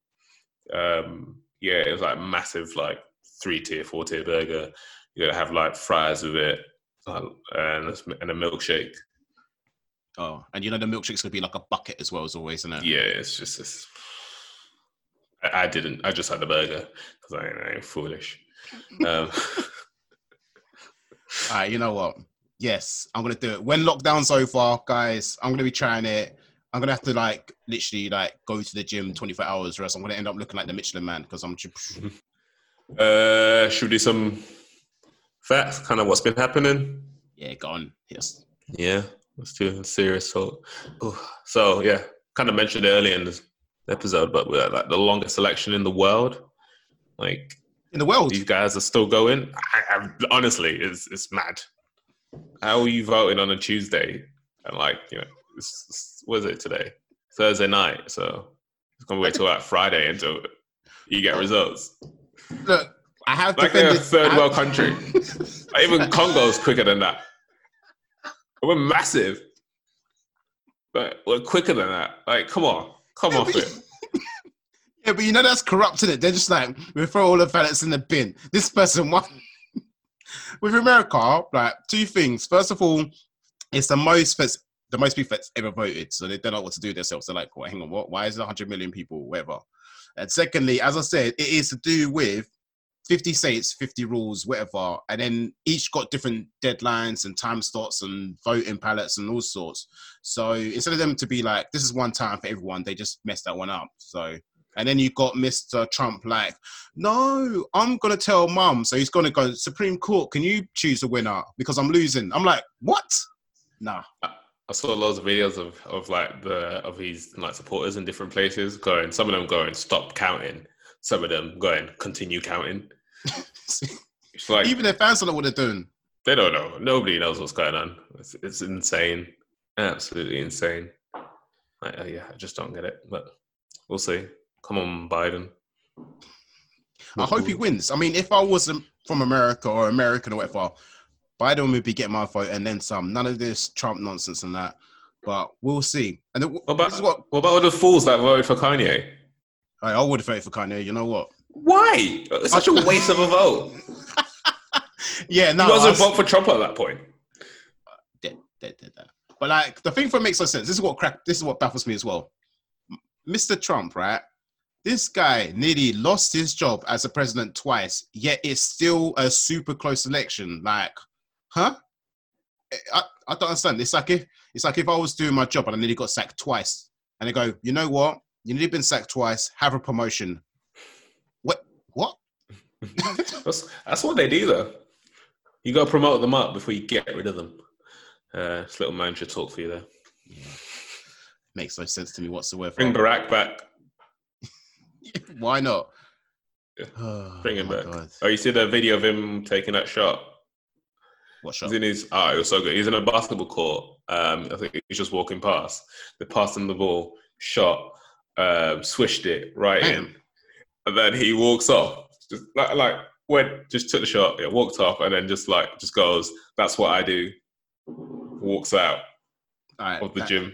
Um, yeah, it was like massive, like three tier, four tier burger. You gotta have like fries with it and a, and a milkshake. Oh, and you know the milkshake's gonna be like a bucket as well as always, isn't it? Yeah, it's just this. I, I didn't. I just had the burger because I, I ain't foolish. *laughs* Um, *laughs* All right, you know what? Yes, I'm gonna do it. When lockdown's over, guys, I'm gonna be trying it. I'm gonna have to like literally like go to the gym 24 hours, or else I'm gonna end up looking like the Michelin Man because I'm. *laughs* Uh, should we do some facts? Kind of what's been happening. Yeah, gone. Yes. Yeah, let's do a serious talk. Ooh. So yeah, kind of mentioned earlier in this episode, but we're like the longest election in the world. Like In the world, these guys are still going. I, I, honestly, it's it's mad. How are you voting on a Tuesday and like you know, it's, it's, what is it today? Thursday night. So it's gonna wait till like Friday until you get results. look, I have Like a third world country. *laughs* Like, even Congo's quicker than that. We're massive, but we're quicker than that. Like, come on, come Yeah, off but- it. *laughs* Yeah, but you know that's corrupting it. They're just like we throw all the ballots in the bin. This person won. *laughs* With America, like two things. First of all, it's the most that's the most people that's ever voted, so they don't know what to do themselves. They're like, well, hang on, what? Why is it 100 million people, whatever? And secondly, as I said, it is to do with 50 states, 50 rules, whatever, and then each got different deadlines and time slots and voting ballots and all sorts. So instead of them to be like, this is one time for everyone, they just messed that one up. So and then you got Mr. Trump like, no, I'm gonna tell mum. So he's gonna go Supreme Court. Can you choose a winner because I'm losing? I'm like, what? Nah. I saw loads of videos of, of like the of his like supporters in different places going. Some of them going stop counting. Some of them going continue counting. *laughs* It's like Even their fans don't know what they're doing. they don't know. Nobody knows what's going on. It's, it's insane, absolutely insane. I, uh, yeah, I just don't get it. But we'll see. Come on, Biden. I hope he wins. I mean, if I wasn't from America or American or whatever, Biden would be getting my vote and then some. None of this Trump nonsense and that. But we'll see. And then, What about, this is what what about all the fools that voted for Kanye? I, I would have voted for Kanye. You know what? Why? It's such a *laughs* waste of a vote. Yeah, no. you wasn't was- vote for Trump at that point. dead, dead, dead, dead. But like the thing for makes no sense. This is what crack. This is what baffles me as well. Mr. Trump, right? This guy nearly lost his job as a president twice, yet it's still a super close election. Like, huh? I, I don't understand. It's like if it's like if I was doing my job and I nearly got sacked twice, and they go, you know what? You nearly been sacked twice. Have a promotion. What? What? *laughs* That's that's what they do though. You got to promote them up before you get rid of them. Uh, it's a little mantra talk for you there. Makes no sense to me whatsoever. Bring Barack back. *laughs* Why not? Yeah, Oh, *sighs* Bring him back. God. Oh, you see the video of him taking that shot? What shot? He's in his. Oh, it was so good. He's in a basketball court. Um, I think he's just walking past. They passed him the ball, shot, um, swished it right in, and then he walks off. Just like, like went, just took the shot, yeah, walked off, and then just like just goes. That's what I do. Walks out right, of the that- gym.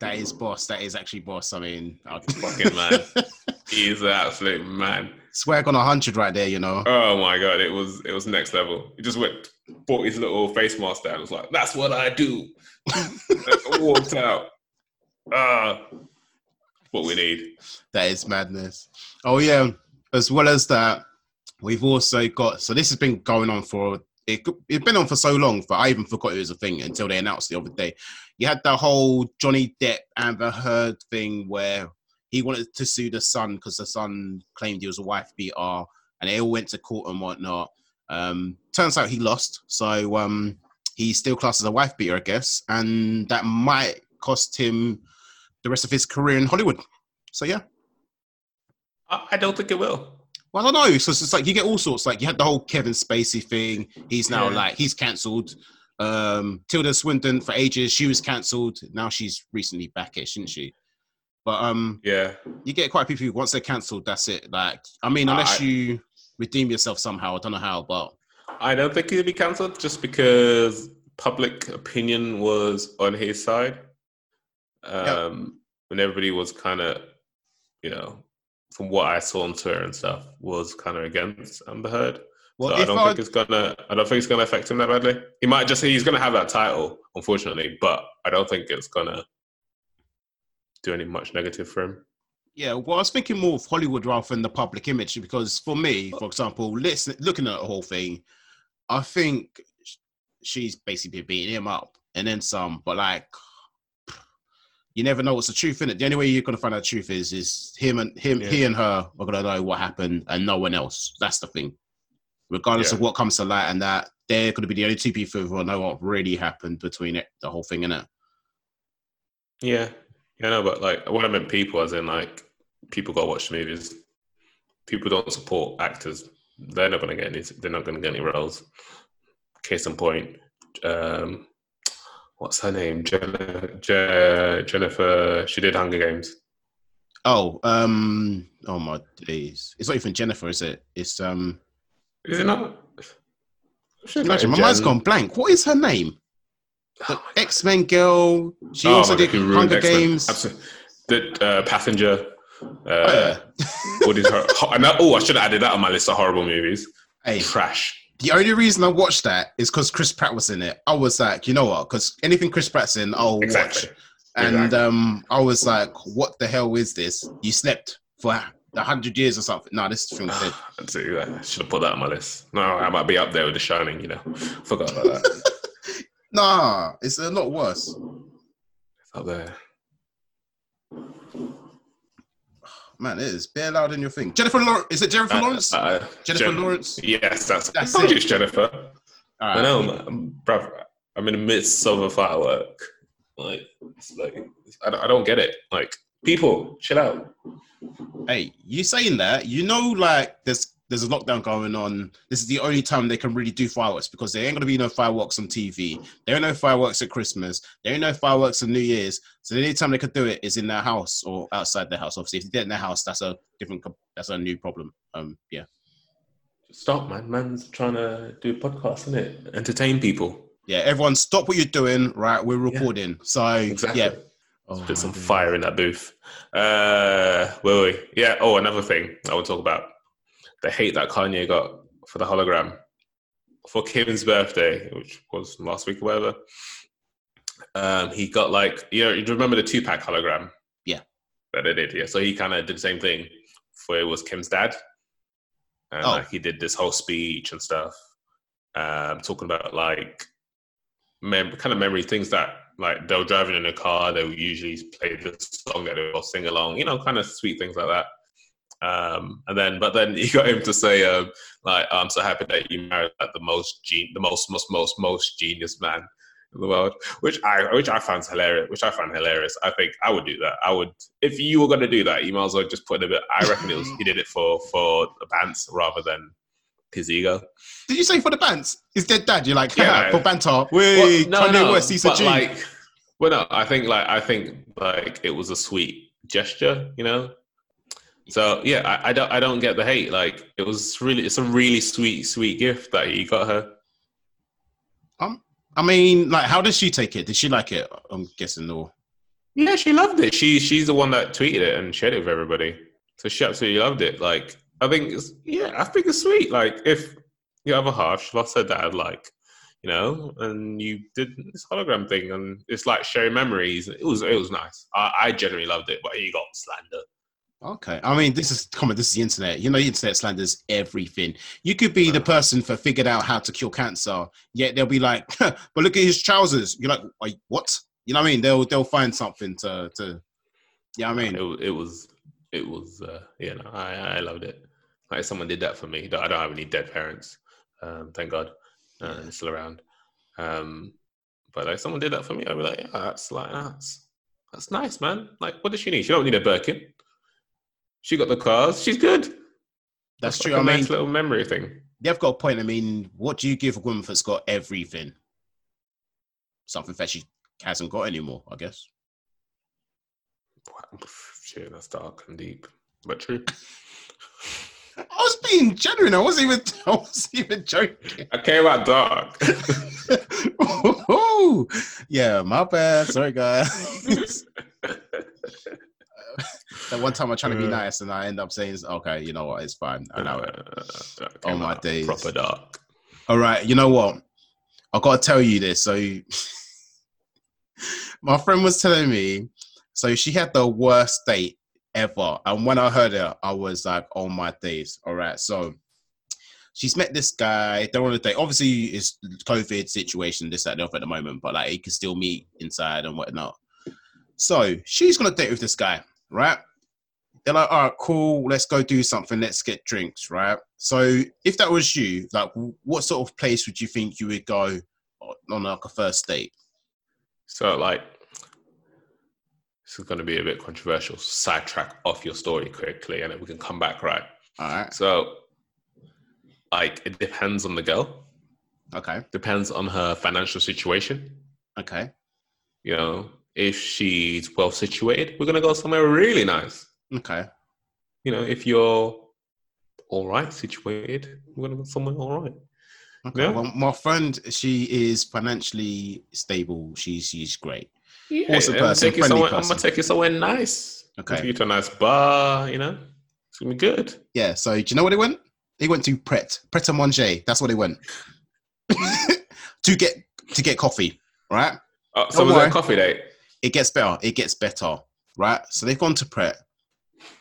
That is boss. That is actually boss. I mean, I'd Fucking man. *laughs* He's an absolute man. Swag on a hundred right there. You know. Oh my god, it was it was next level. He just went, bought his little face mask down. Was like, "That's what I do." *laughs* Walked out. Ah, what we need. That is madness. Oh yeah. As well as that, we've also got. So this has been going on for. It, it's been on for so long, but I even forgot it was a thing until they announced the other day. You had the whole Johnny Depp Amber Heard thing where he wanted to sue the son because the son claimed he was a wife beater, and they all went to court and whatnot. Um, turns out he lost, so um, he's still classed as a wife beater, I guess, and that might cost him the rest of his career in Hollywood. So yeah. I, I don't think it will. Well, I don't know. So it's like you get all sorts. Like you had the whole Kevin Spacey thing. He's now Yeah. like he's cancelled. Um, Tilda Swinton for ages she was cancelled. Now she's recently backish, isn't she? But um, Yeah, you get quite a few people. Once they're cancelled, that's it. Like I mean, unless I- you redeem yourself somehow, I don't know how, but I don't think he'll be cancelled just because public opinion was on his side. Um, when everybody was kind of, you know, from what I saw on Twitter and stuff, was kind of against Amber Heard. well, so I don't I, think it's gonna. I don't think it's gonna affect him that badly. He might just he's gonna have that title, unfortunately, but I don't think it's gonna do any much negative for him. Yeah, well, I was thinking more of Hollywood rather than the public image because for me, for example, listen, looking at the whole thing, I think she's basically beating him up, and then some. But like, *sighs* you never know what's the truth in it. The only way you're gonna find out the truth is is him and him, Yeah. he and her are gonna know what happened, and no one else. That's the thing. Regardless Yeah. of what comes to light, and that they're gonna be the only two people who will know what really happened between it, the whole thing in it. Yeah, yeah, no, but like what I meant people, as in like people go watch the movies. People don't support actors. They're not to get any. They're not going to get any roles. Case in point, um, what's her name? Jenna, Je- Jennifer. She did Hunger Games. Oh, um, oh my days! It's not even Jennifer, is it? It's um. Is it not? Imagine, my mind's gone blank. What is her name? Oh The X Men girl. She Oh also did God, Hunger X-Men. Games. Absolutely. The uh, passenger. Oh, Uh, yeah. *laughs* what is her? And that, oh, I should have added that on my list of horrible movies. Hey, Trash. the only reason I watched that is because Chris Pratt was in it. I was like, you know what? Because anything Chris Pratt's in, I'll Exactly. watch. And Exactly. um, I was like, what the hell is this? You slept for a hundred years or something? No, this thing's dead. I'd say that. I should have put that on my list. No, I might be up there with The Shining. You know, forgot about that. Nah, it's a lot worse. It's up there. Man, it is bare loud in your thing. Jennifer Lawrence. Is it Jennifer Uh, Lawrence? uh, Jennifer Jen- Lawrence. Yes, that's. That's I told it. you it's Jennifer. All I right. know, man. bruv. I'm in the midst of a firework. Like, it's like I don't, I don't get it. Like, people, chill out. Hey, you saying that? You know, like there's there's a lockdown going on. This is the only time they can really do fireworks because there ain't gonna be no fireworks on TV. There ain't no fireworks at Christmas. There ain't no fireworks on New Year's. So the only time they could do it is in their house or outside their house. Obviously, if they did it in their house, that's a different. That's a new problem. Um, yeah, Stop, man. Man's trying to do a podcast, isn't it? Entertain people. yeah. Everyone, stop what you're doing. Right, we're recording. So Exactly. yeah. Oh, Put some fire in that booth. Uh, where were we? Yeah. Oh, another thing I want to talk about the hate that Kanye got for the hologram for Kim's birthday, which was last week or whatever. Um, he got like you know, you remember the Tupac hologram? Yeah. that they did. Yeah. So he kind of did the same thing for it was Kim's dad, and Oh. like he did this whole speech and stuff, um, talking about like mem- kind of memory things that like they were driving in a car, they would usually play the song that they will sing along, you know, kind of sweet things like that. Um, and then, but then *laughs* you got him to say, um, like, I'm so happy that you married like the most gen- the most, most, most, most genius man in the world, which I, which I found hilarious, which I found hilarious. I think I would do that. I would, if you were going to do that, you might as well just put in a bit. I reckon it was, he did it for, for the pants rather than his ego. Did you say for the bands? Is dead dad? You're like, Yeah. for banter. We well, Kanye West, he's a but G. like, well, no, I think like I think like it was a sweet gesture, you know. So yeah, I, I don't I don't get the hate. Like it was really it's a really sweet sweet gift that he got her. Um, I mean, like, how did she take it? Did she like it? I'm guessing no. Yeah, she loved it. She she's the one that tweeted it and shared it with everybody. So she absolutely loved it. Like I think it's yeah, I think it's sweet. Like if your other half, she lost her dad, like you know, and you did this hologram thing, and it's like sharing memories. It was it was nice. I, I generally loved it, but he got slander. Okay. I mean, this is common. this is the internet. You know, the internet slanders everything. You could be the person for figured out how to cure cancer, yet they'll be like, *laughs* but look at his trousers. You're like, what? You know what I mean? They'll they'll find something to to yeah, I mean, It, it was it was uh, you know I I loved it. Like someone did that for me. I don't have any dead parents, um, thank God. Uh, still around. Um, but like someone did that for me, I'd be like, yeah, that's like that's that's nice, man. Like, what does she need? She don't need a Birkin. She got the cars. She's good. that's like true. a I mean, nice little memory thing. they've got a point. I mean, what do you give a woman that's got everything? Something that she hasn't got anymore, I guess. Wow, Shit, that's dark and deep, but true. *laughs* I was being genuine. I wasn't even *laughs* I wasn't even joking. I came out dark. *laughs* Yeah, my bad. Sorry, guys. That one time I try to be Uh. nice and I end up saying, "Okay, you know what? It's fine. I know it." Uh, my days. Proper dark. All right, you know what? I got to tell you this. So, *laughs* my friend was telling me, so she had the worst date ever, and when I heard it, I was like, "Oh my days!" All right, so she's met this guy. They're on a date. Obviously, it's COVID situation, this that, and the other at the moment, but like he can still meet inside and whatnot. So she's gonna date with this guy, right? They're like, all right, cool. Let's go do something. Let's get drinks, right? So if that was you, like, what sort of place would you think you would go on like a first date? So like, this is going to be a bit controversial. Sidetrack off your story quickly, and then we can come back, right? All right. So, like, it depends on the girl. Okay. Depends on her financial situation. Okay. You know, if she's well situated, we're gonna go somewhere really nice. Okay. You know, if you're all right situated, we're gonna go somewhere all right. Okay. Yeah. Well, my friend, she is financially stable. She's she's great. Yeah, Awesome person, take friendly I'm gonna take you somewhere nice. Okay. Take you to a nice bar. You know, it's gonna be good. Yeah. So do you know where they went? They went to Pret Pret a Manger. That's where they went *laughs* *laughs* to get to get coffee. Right. Oh, so Don't was worry. a coffee date? It gets better. It gets better. Right. So they've gone to Pret.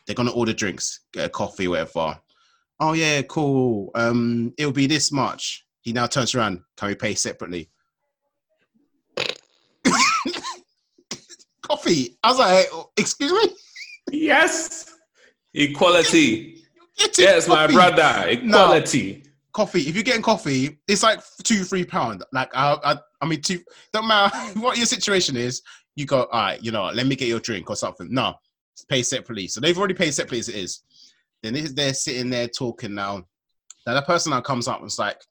They're gonna order drinks, get a coffee, whatever. Oh yeah, cool. Um, it'll be this much. He now turns around. Can we pay separately? *laughs* coffee. I was like, excuse me. Yes. Equality. Yes, my brother. Equality. coffee. If you're getting coffee, it's like two, three pound. Like I, I, I mean, two. Don't matter *laughs* what your situation is. You go, all right. You know, let me get your drink or something. No, pay separately. So they've already paid separately as it is. Then they- they're sitting there talking now. Now the person now comes up and is like,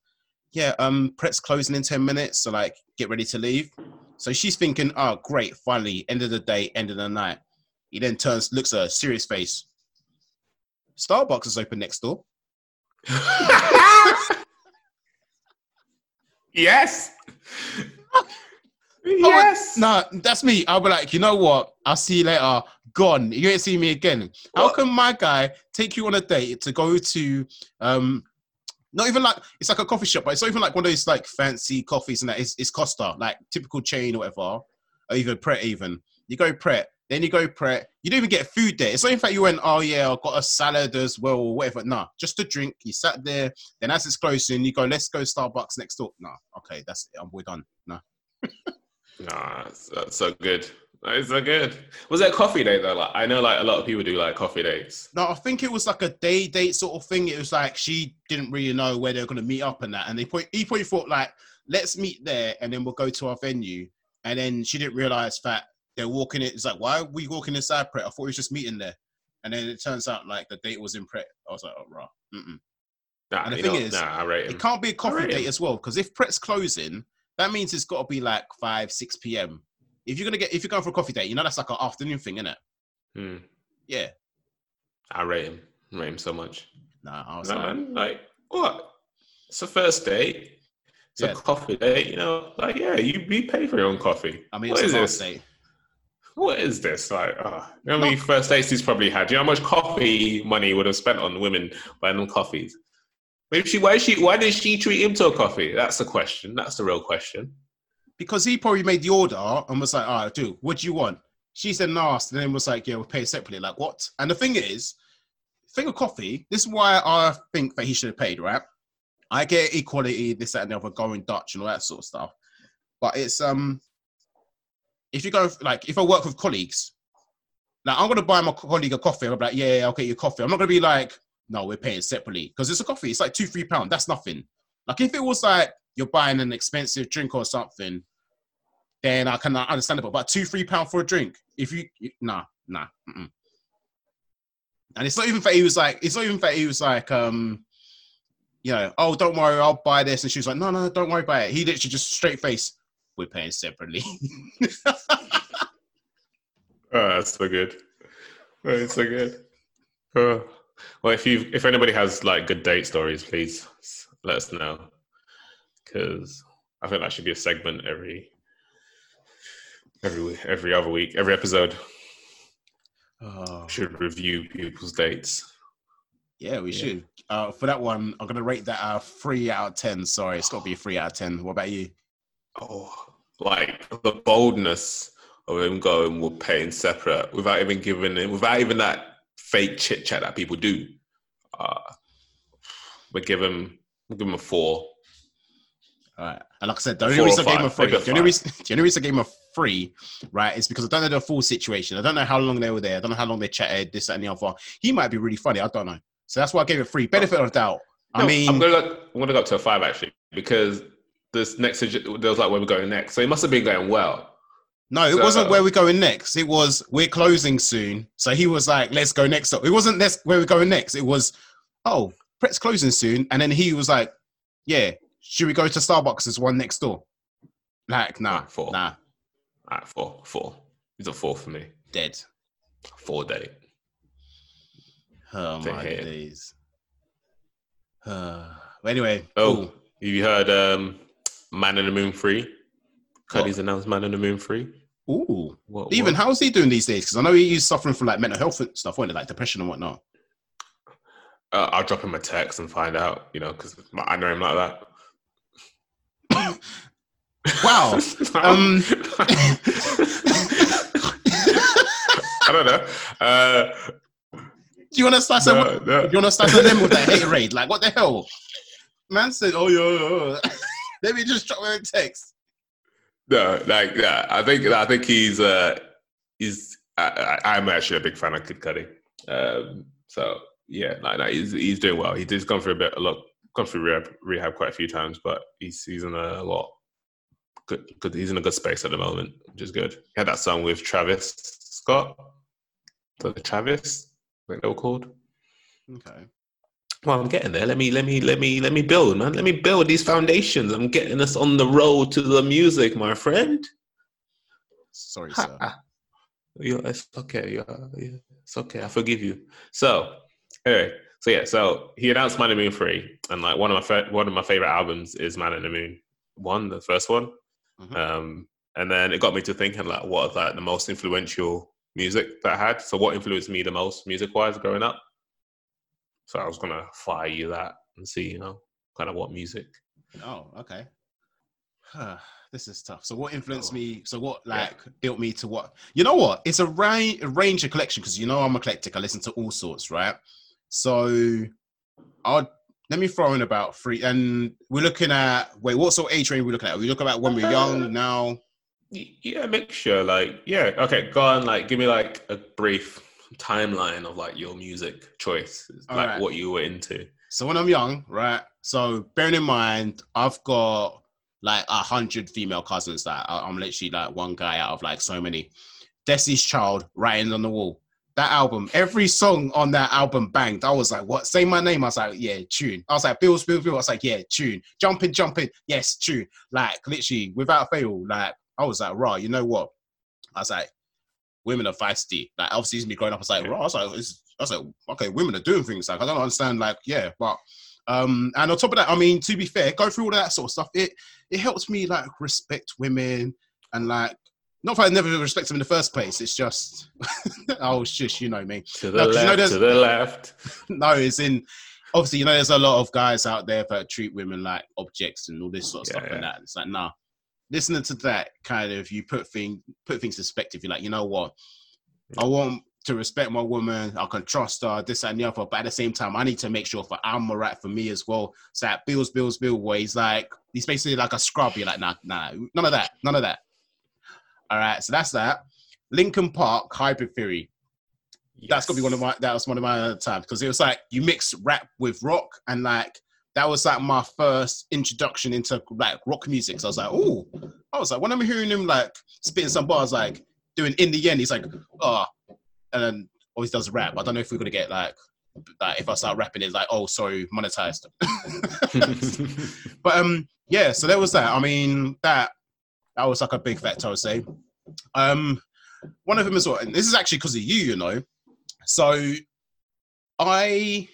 yeah, um, Pret's closing in ten minutes, so like, get ready to leave. So she's thinking, oh, great, finally, end of the day, end of the night. He then turns, looks at her, serious face. Starbucks is open next door. *laughs* yes. *laughs* yes. No, that's me. I'll be like, you know what? I'll see you later. Gone. You ain't see me again. How What? can my guy take you on a date to go to um not even like it's like a coffee shop, but it's not even like one of those like fancy coffees and that. It's, it's Costa, like typical chain or whatever, or even Pret even. You go Pret, then you go Pret. You don't even get food there. It's not in fact you went, oh yeah, I've got a salad as well or whatever. Nah, just a drink. You sat there. Then as it's closing, you go, let's go Starbucks next door. Nah, okay, that's it. We're done. Nah. Nah, that's, that's uh, so good. That is so good. Was that coffee date though? Like I know, like a lot of people do like coffee dates. No, I think it was like a day date sort of thing. It was like she didn't really know where they were going to meet up and that, and they put he probably thought like, let's meet there and then we'll go to our venue. And then she didn't realize that they're walking it. It's like, why are we walking inside Pret? I thought we was just meeting there. And then it turns out like the date was in Pret. I was like, oh, right. Mm-mm. Nah, And the thing know, is, nah, I rate him. It can't be a coffee date as well because if Pret's closing, that means it's got to be like five, six p.m. If you're gonna get, if you're going for a coffee date, you know that's like an afternoon thing, isn't it? Hmm. Yeah. I rate him. I rate him so much. Nah, I was No, like, man, like what? It's a first date. It's Yeah. a coffee date. You know, like yeah, you you pay for your own coffee. I mean, What it's is a this? date. What is this? Like, oh, you know how many first dates he's probably had? Do you know how much coffee money he would have spent on women buying them coffees? Maybe she, why she, why did she treat him to a coffee? That's the question. That's the real question. because he probably made the order and was like, "All right, dude, what do you want?" She said, "Nast," and then was like, "Yeah, we'll pay separately." Like what? And the thing is, thing of coffee. This is why I think that he should have paid. Right? I get equality, this, that, and the other, going Dutch and all that sort of stuff. But it's um, if you go like if I work with colleagues, like I'm gonna buy my colleague a coffee. I'm be like, "Yeah, yeah, I'll get you coffee." I'm not gonna be like, "No, we're paying separately," because it's a coffee. It's like two, three pound. That's nothing. Like if it was like you're buying an expensive drink or something, then I can understand it. But two, three pound for a drink, if you, you nah, nah. Mm-mm. And it's not even that he was like, it's not even that he was like, um, you know, oh, don't worry, I'll buy this. And she was like, no, no, don't worry about it. He literally just straight face, we're paying separately. Oh, *laughs* that's so good. Oh, it's so good. Oh. Well, if you, if anybody has like good date stories, please let us know. Because I think that should be a segment every, every, every other week, every episode. oh, should review people's dates. yeah, we Yeah. should. Uh, for that one, I'm gonna rate that a three out of ten. Sorry, it's got to be a three out of ten. What about you? Oh, like the boldness of him going, we're paying separate without even giving him, without even that fake chit chat that people do. Uh, we give him I'll give him a four. All right. And like I said, the only reason I gave him a maybe the only, reason, *laughs* the only reason I gave him a three, right, is because I don't know the full situation. I don't know how long they were there. I don't know how long they chatted, this, that, and the other. He might be really funny. I don't know. So that's why I gave it a three. Benefit of doubt. I mean, I'm gonna go, I'm gonna go up to a five actually because this next sugge- there was like where we're going next, so it must have been going well. No, it so- wasn't where we're going next. It was we're closing soon. So he was like, let's go next. It wasn't this where we're going next. It was, oh, Pret's closing soon. And then he was like, yeah, should we go to Starbucks? There's one next door. Like, nah, Four. nah, All right, four, four. He's a four for me. dead. Four date. Oh Take my days. Uh, but anyway, Oh, have you heard um, Man in the Moon Free? Cudi's announced Man in the Moon Free. Ooh. What, Even what? how's he doing these days? Because I know he's suffering from like mental health and stuff, wasn't it? Like depression and whatnot. Uh, I'll drop him a text and find out. You know, because I know him like that. *laughs* Wow. *laughs* Um, *laughs* I don't know. Uh, Do you want to start? some- no, no. Do you want to start them with that hate raid? Like, what the hell? Man said, "Oh yeah, yeah." Let me just drop him a text. No, like yeah, I think I think he's uh he's I, I'm actually a big fan of Kid Cudi. Um, so yeah, like, like he's he's doing well. He did gone through a bit a lot, gone through rehab, rehab quite a few times, but he's he's in a lot good. Good, he's in a good space at the moment, which is good. He had that song with Travis Scott, the Travis, I think they were called. Okay. Well, I'm getting there. Let me, let me, let me, let me build, man. Let me build these foundations. I'm getting us on the road to the music, my friend. Sorry, sir. You're, it's okay. You're, yeah, it's okay. I forgive you. So, anyway, so yeah, so he announced Man in the Moon Free, and like one of my fa- one of my favorite albums is Man in the Moon One, the first one. Mhm. Um, and then it got me to thinking like, what are like the most influential music that I had? So, what influenced me the most music wise growing up? So I was gonna fire you that and see, you know, kind of what music. Oh, okay. this is tough. So, what influenced Oh. me? So, what Yeah. like built me to what? You know what? It's a, ra- a range of collection because you know I'm eclectic. I listen to all sorts, right? So, I'll let me throw in about three. And we're looking at wait, what sort of age range are we looking at? we look at when we're uh, young now. Yeah, make sure. Like, yeah, okay, go on. Like, give me like a brief timeline of like your music choice, like Alright. what you were into. So when I'm young, right? So bearing in mind, I've got like a hundred female cousins that I'm literally like one guy out of like so many. Destiny's Child, writing on the wall. That album, every song on that album banged. I was like, what? Say my name. I was like, yeah, tune. I was like, Bill, Bills, Bills. I was like, yeah, tune. Jumping, jumping. Yes, tune. Like literally without fail, like I was like, right, you know what? I was like, women are feisty. Like obviously me growing up, I was like, Yeah. I was like, it's, I was like, okay, women are doing things. Like I don't understand, like, yeah, but um, and on top of that, I mean, to be fair, go through all that sort of stuff. It it helps me like respect women and like not that I never respect them in the first place. It's just *laughs* oh shush, you know me. To the No, 'cause you know left, to the left. *laughs* no, it's in obviously you know there's a lot of guys out there that treat women like objects and all this sort of Yeah, stuff and yeah. that. It's like nah. Listening to that kind of you put thing put things in perspective. You're like, you know what? I want to respect my woman. I can trust her, this and the other. But at the same time, I need to make sure for I'm alright for me as well. So that Bills, Bills, Bill boy, he's like he's basically like a scrub. You're like, nah, nah, none of that, none of that. All right, so that's that. Linkin Park Hybrid Theory. That's gonna be one of my that was one of my other times because it was like you mix rap with rock and like that was like my first introduction into like rock music. So I was like, oh, I was like when I'm hearing him like spitting some bars like doing in the end, he's like, oh, and then always does rap. I don't know if we're gonna get like like if I start rapping, it's like, oh, sorry, monetized. *laughs* but um, yeah. So there was that. I mean, that that was like a big factor, I would say. Um, one of them as well, and this is actually because of you, you know. So I,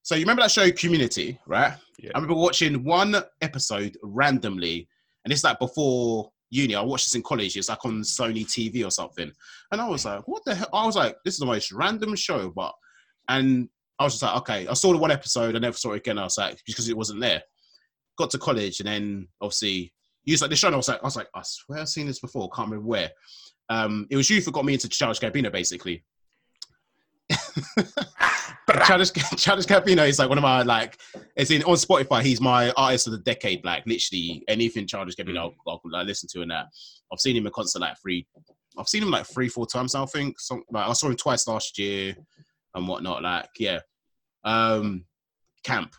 so you remember that show Community, right? Yeah. I remember watching one episode randomly, and it's like before uni. I watched this in college. It's like on Sony TV or something, and I was like, "What the hell?" I was like, "This is the most random show," but and I was just like, "Okay." I saw the one episode. I never saw it again. I was like, because it wasn't there. Got to college, and then obviously used like the show. And I was like, I was like, I swear I've seen this before. Can't remember where. Um, it was you who got me into Charles Gambino, basically. *laughs* Childish, Childish Gambino is like one of my like. It's in on Spotify. He's my artist of the decade. Like literally anything Childish Gambino, I'll, I'll, listen to and that. I've seen him in concert like three. I've seen him like three, four times. I think. Some, like I saw him twice last year and whatnot. Like yeah, um, camp,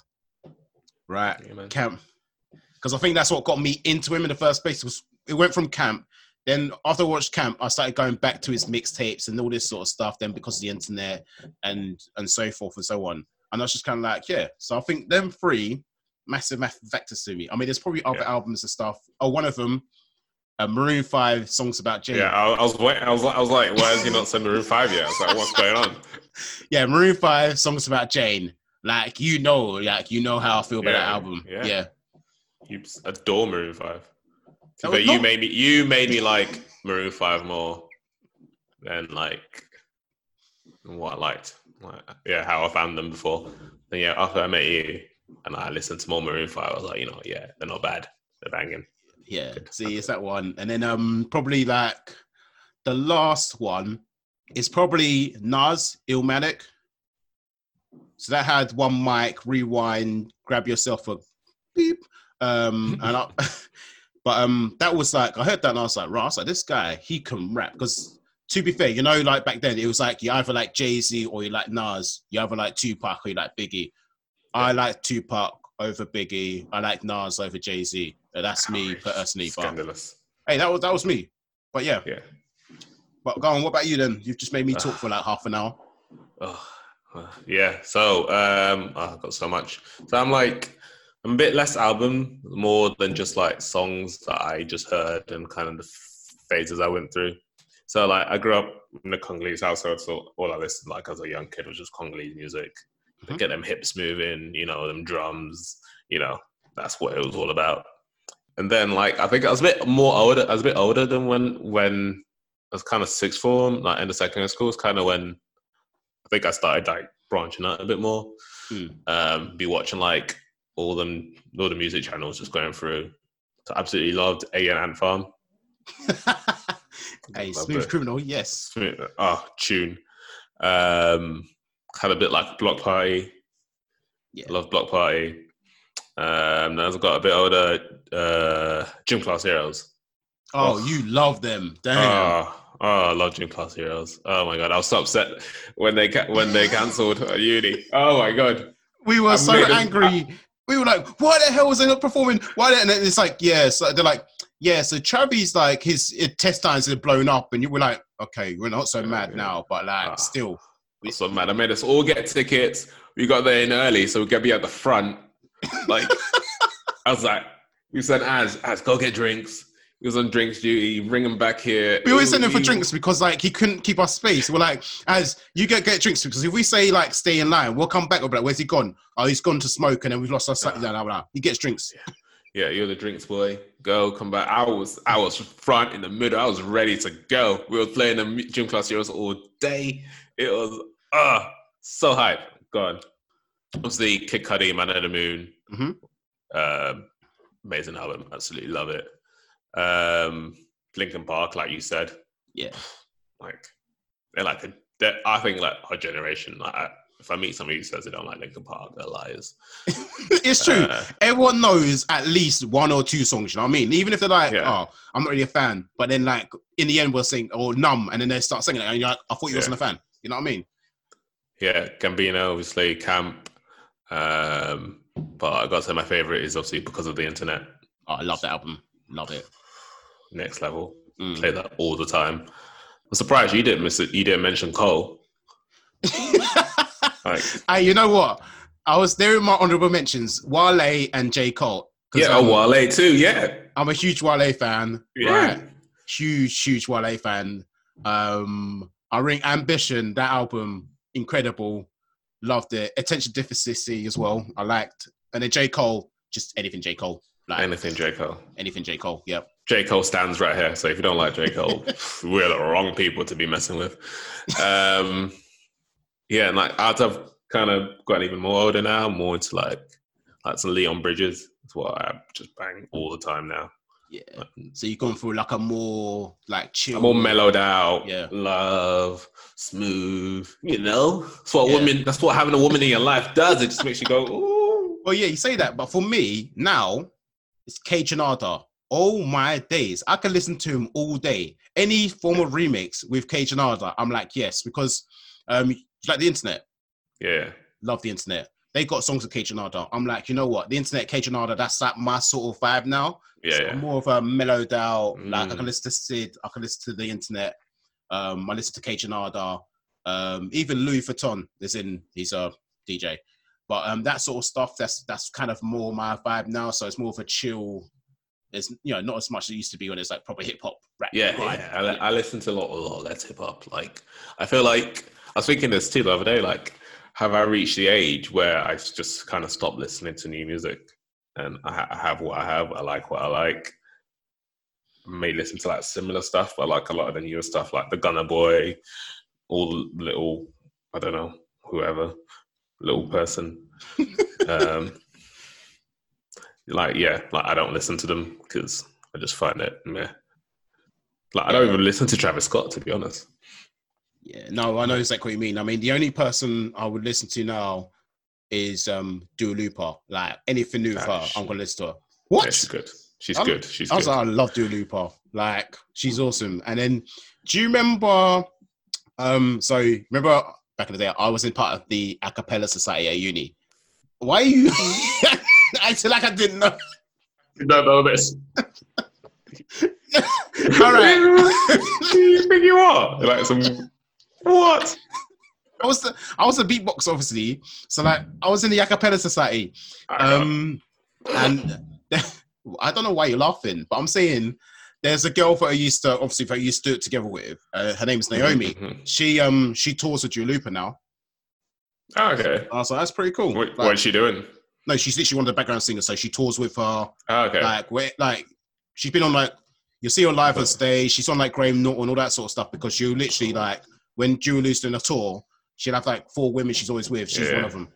right? Yeah, camp, because I think that's what got me into him in the first place. Was it went from camp then after I watched Camp, I started going back to his mixtapes and all this sort of stuff. Then because of the internet and and so forth and so on, and I was just kind of like, yeah. So I think them three massive, massive factors to me. I mean, there's probably other Yeah. albums and stuff. Oh, one of them, uh, Maroon Five, songs about Jane. Yeah, I, I was waiting. I was, I was like, why is he not saying Maroon Five yet? I was like, what's going on? *laughs* yeah, Maroon Five, songs about Jane. Like you know, like you know how I feel about Yeah, that album. yeah. yeah. You adore Maroon Five, But you made me. You made me like Maroon Five more than like what I liked. Like, yeah, how I found them before. Then yeah, after I met you and I listened to more Maroon Five, I was like, you know, yeah, they're not bad. They're banging. Yeah, Good. see, it's that one, and then um probably like the last one is probably Nas Illmatic. So that had one mic, rewind, grab yourself a beep, um, and I, *laughs* *laughs* but um that was like I heard that and I was like, right, like this guy he can rap because to be fair, you know, like back then it was like you either like Jay Z or you like Nas, you either like Tupac or you like Biggie. I like Tupac over Biggie. I like Nas over Jay Z. That's me personally. But Scandalous. hey, that was that was me. But yeah, Yeah. but go on. What about you then? You've just made me talk for like half an hour. Oh, yeah. So um, oh, I've got so much. So I'm like, I'm a bit less album, more than just like songs that I just heard and kind of the phases I went through. So like, I grew up in a Congolese household, so all I listened like as a young kid was just Congolese music. Mhm. Get them hips moving, you know, them drums, you know, that's what it was all about. And then like, I think I was a bit more older. I was a bit older than when when I was kind of sixth form, like in the secondary school. It's kind of when I think I started like branching out a bit more. Hmm. Um, be watching like all them all the music channels just going through. So absolutely loved Alien Ant Farm. *laughs* Loved smooth it. criminal. Yes. Oh, tune. Um, had a bit like Bloc Party. Yeah. Love Bloc Party. Um, as I got a bit older, uh, Gym Class Heroes. Oh, Oh. you love them. Damn. Oh, oh, I love Gym Class Heroes. Oh my god, I was so upset when they ca- when they cancelled uni. *laughs* Oh my god. we were I so made them- angry. We were like, why the hell was they not performing? Why? And then it's like, yeah. So they're like, yeah. So Travis, like his, his test times had blown up, and you were like, okay, we're not so mad now, but like Ah. still. Was so mad. I made us all get tickets. We got there in early, so we could be at the front. Like, *laughs* I was like, we sent as as go get drinks. He was on drinks duty. Bring him back here. We always send him for drinks because like he couldn't keep us space. We're like, as you get get drinks because if we say like stay in line, we'll come back. We'll be like, where's he gone? Oh, he's gone to smoke, and then we've lost our sight. Yeah. Nah, nah. He gets drinks. Yeah, you're the drinks boy. Go, come back. I was, I was front in the middle. I was ready to go. We were playing the gym class heroes all day. It was, ah, so hype. God, obviously, Kid Cudi, Man of the Moon. Mhm. Um, amazing album. Absolutely love it. Um, Linkin Park, like you said, Yeah. like they're like a, they're, I think like our generation. Like, I- if I meet somebody who says they don't like Linkin Park, they're liars. *laughs* it's true. Uh, Everyone knows at least one or two songs. You know what I mean? Even if they're like, Yeah. oh, I'm not really a fan, but then like in the end we'll sing or numb, and then they start singing it, and you're like, I thought you Yeah. wasn't a fan. You know what I mean? yeah, Gambino, obviously, Camp. Um, but I got to say my favorite is obviously because of the internet. Oh, I love that album. Love it. Next level, Mm. play that all the time. I'm surprised you didn't miss it. You didn't mention Cole. *laughs* Like, hey, you know what? I was there in my honorable mentions: Wale and J Cole. yeah, um, oh, Wale too. Yeah, I'm a huge Wale fan. yeah. Right. Huge, huge Wale fan. Um, I ring Ambition, that album, incredible. Loved it. Attention Deficit as well. I liked. And then J. Cole, just anything J. Cole. Like Anything J Cole. anything J. Cole. Yep. J Cole stands right here. So if you don't like J Cole, *laughs* we're the wrong people to be messing with. Um, yeah, and like as I've kind of gotten even more older now, more into like like some Leon Bridges. That's what I just bang all the time now. Yeah. So you've gone through like a more like chill, more mellowed out, Yeah. love, smooth. You know, that's what Yeah. women. That's what having a woman in your life does. It just makes you go, ooh. Well, yeah, you say that, but for me now, it's Janada. Oh my days, I can listen to him all day. Any form of remix with Kaytranada, I'm like yes, because um, like the internet. Yeah, Love the internet. They got songs with Kaytranada. I'm like, you know what, the internet Kaytranada, that's like my sort of vibe now. yeah, So yeah. More of a mellowed out. Like I Mm. can listen to Syd, I can listen to the internet. Um, I listen to Kaytranada. Um, even Louis Vuitton is in. He's a DJ, but um, that sort of stuff. That's that's kind of more my vibe now. So it's more of a chill. It's you know not as much as it used to be when it's like proper hip hop rap. Yeah, yeah. I, I listen to a lot, a lot less hip hop. Like, I feel like I was thinking this too the other day. Like, have I reached the age where I just kind of stopped listening to new music, and I, ha- I have what I have. I like what I like. May listen to like similar stuff, but I like a lot of the newer stuff, like the Gunner Boy, all little, I don't know, whoever, little person. *laughs* um, like, yeah, like I don't listen to them because I just find it meh. Like I don't even listen to Travis Scott to be honest. Yeah, no, I know exactly what you mean. I mean, the only person I would listen to now is um Dua Lipa. Like anything new with Ah, her, she- I'm gonna listen to her. Yeah, What? she's good. She's I'm- good. She's I was good. like, I love Dua Lipa. Like, she's awesome. And then, do you remember? Um, so remember back in the day, I was in part of the a cappella society at uni. Why are you? *laughs* *laughs* *laughs* I feel like I didn't know. You don't know this. *laughs* All right. Who *laughs* you think you are? Like some what? I was the I was a beatbox, obviously. So like, I was in the a cappella society. Um, and I don't know why you're laughing, but I'm saying there's a girl that I used to obviously that I used to do it together with. Uh, her is Naomi. She um she tours with Dua Lipa now. Oh, okay. And I was like, that's pretty cool. What, Like, what's she doing? No, she's literally one of the background singers. So she tours with her. Oh, okay. Like, where, like she's been on like you see her live on stage. She's on like Graham Norton, all that sort of stuff. Because you literally like when Julia's doing a tour, she'll have like four women she's always with. She's Yeah. one of them.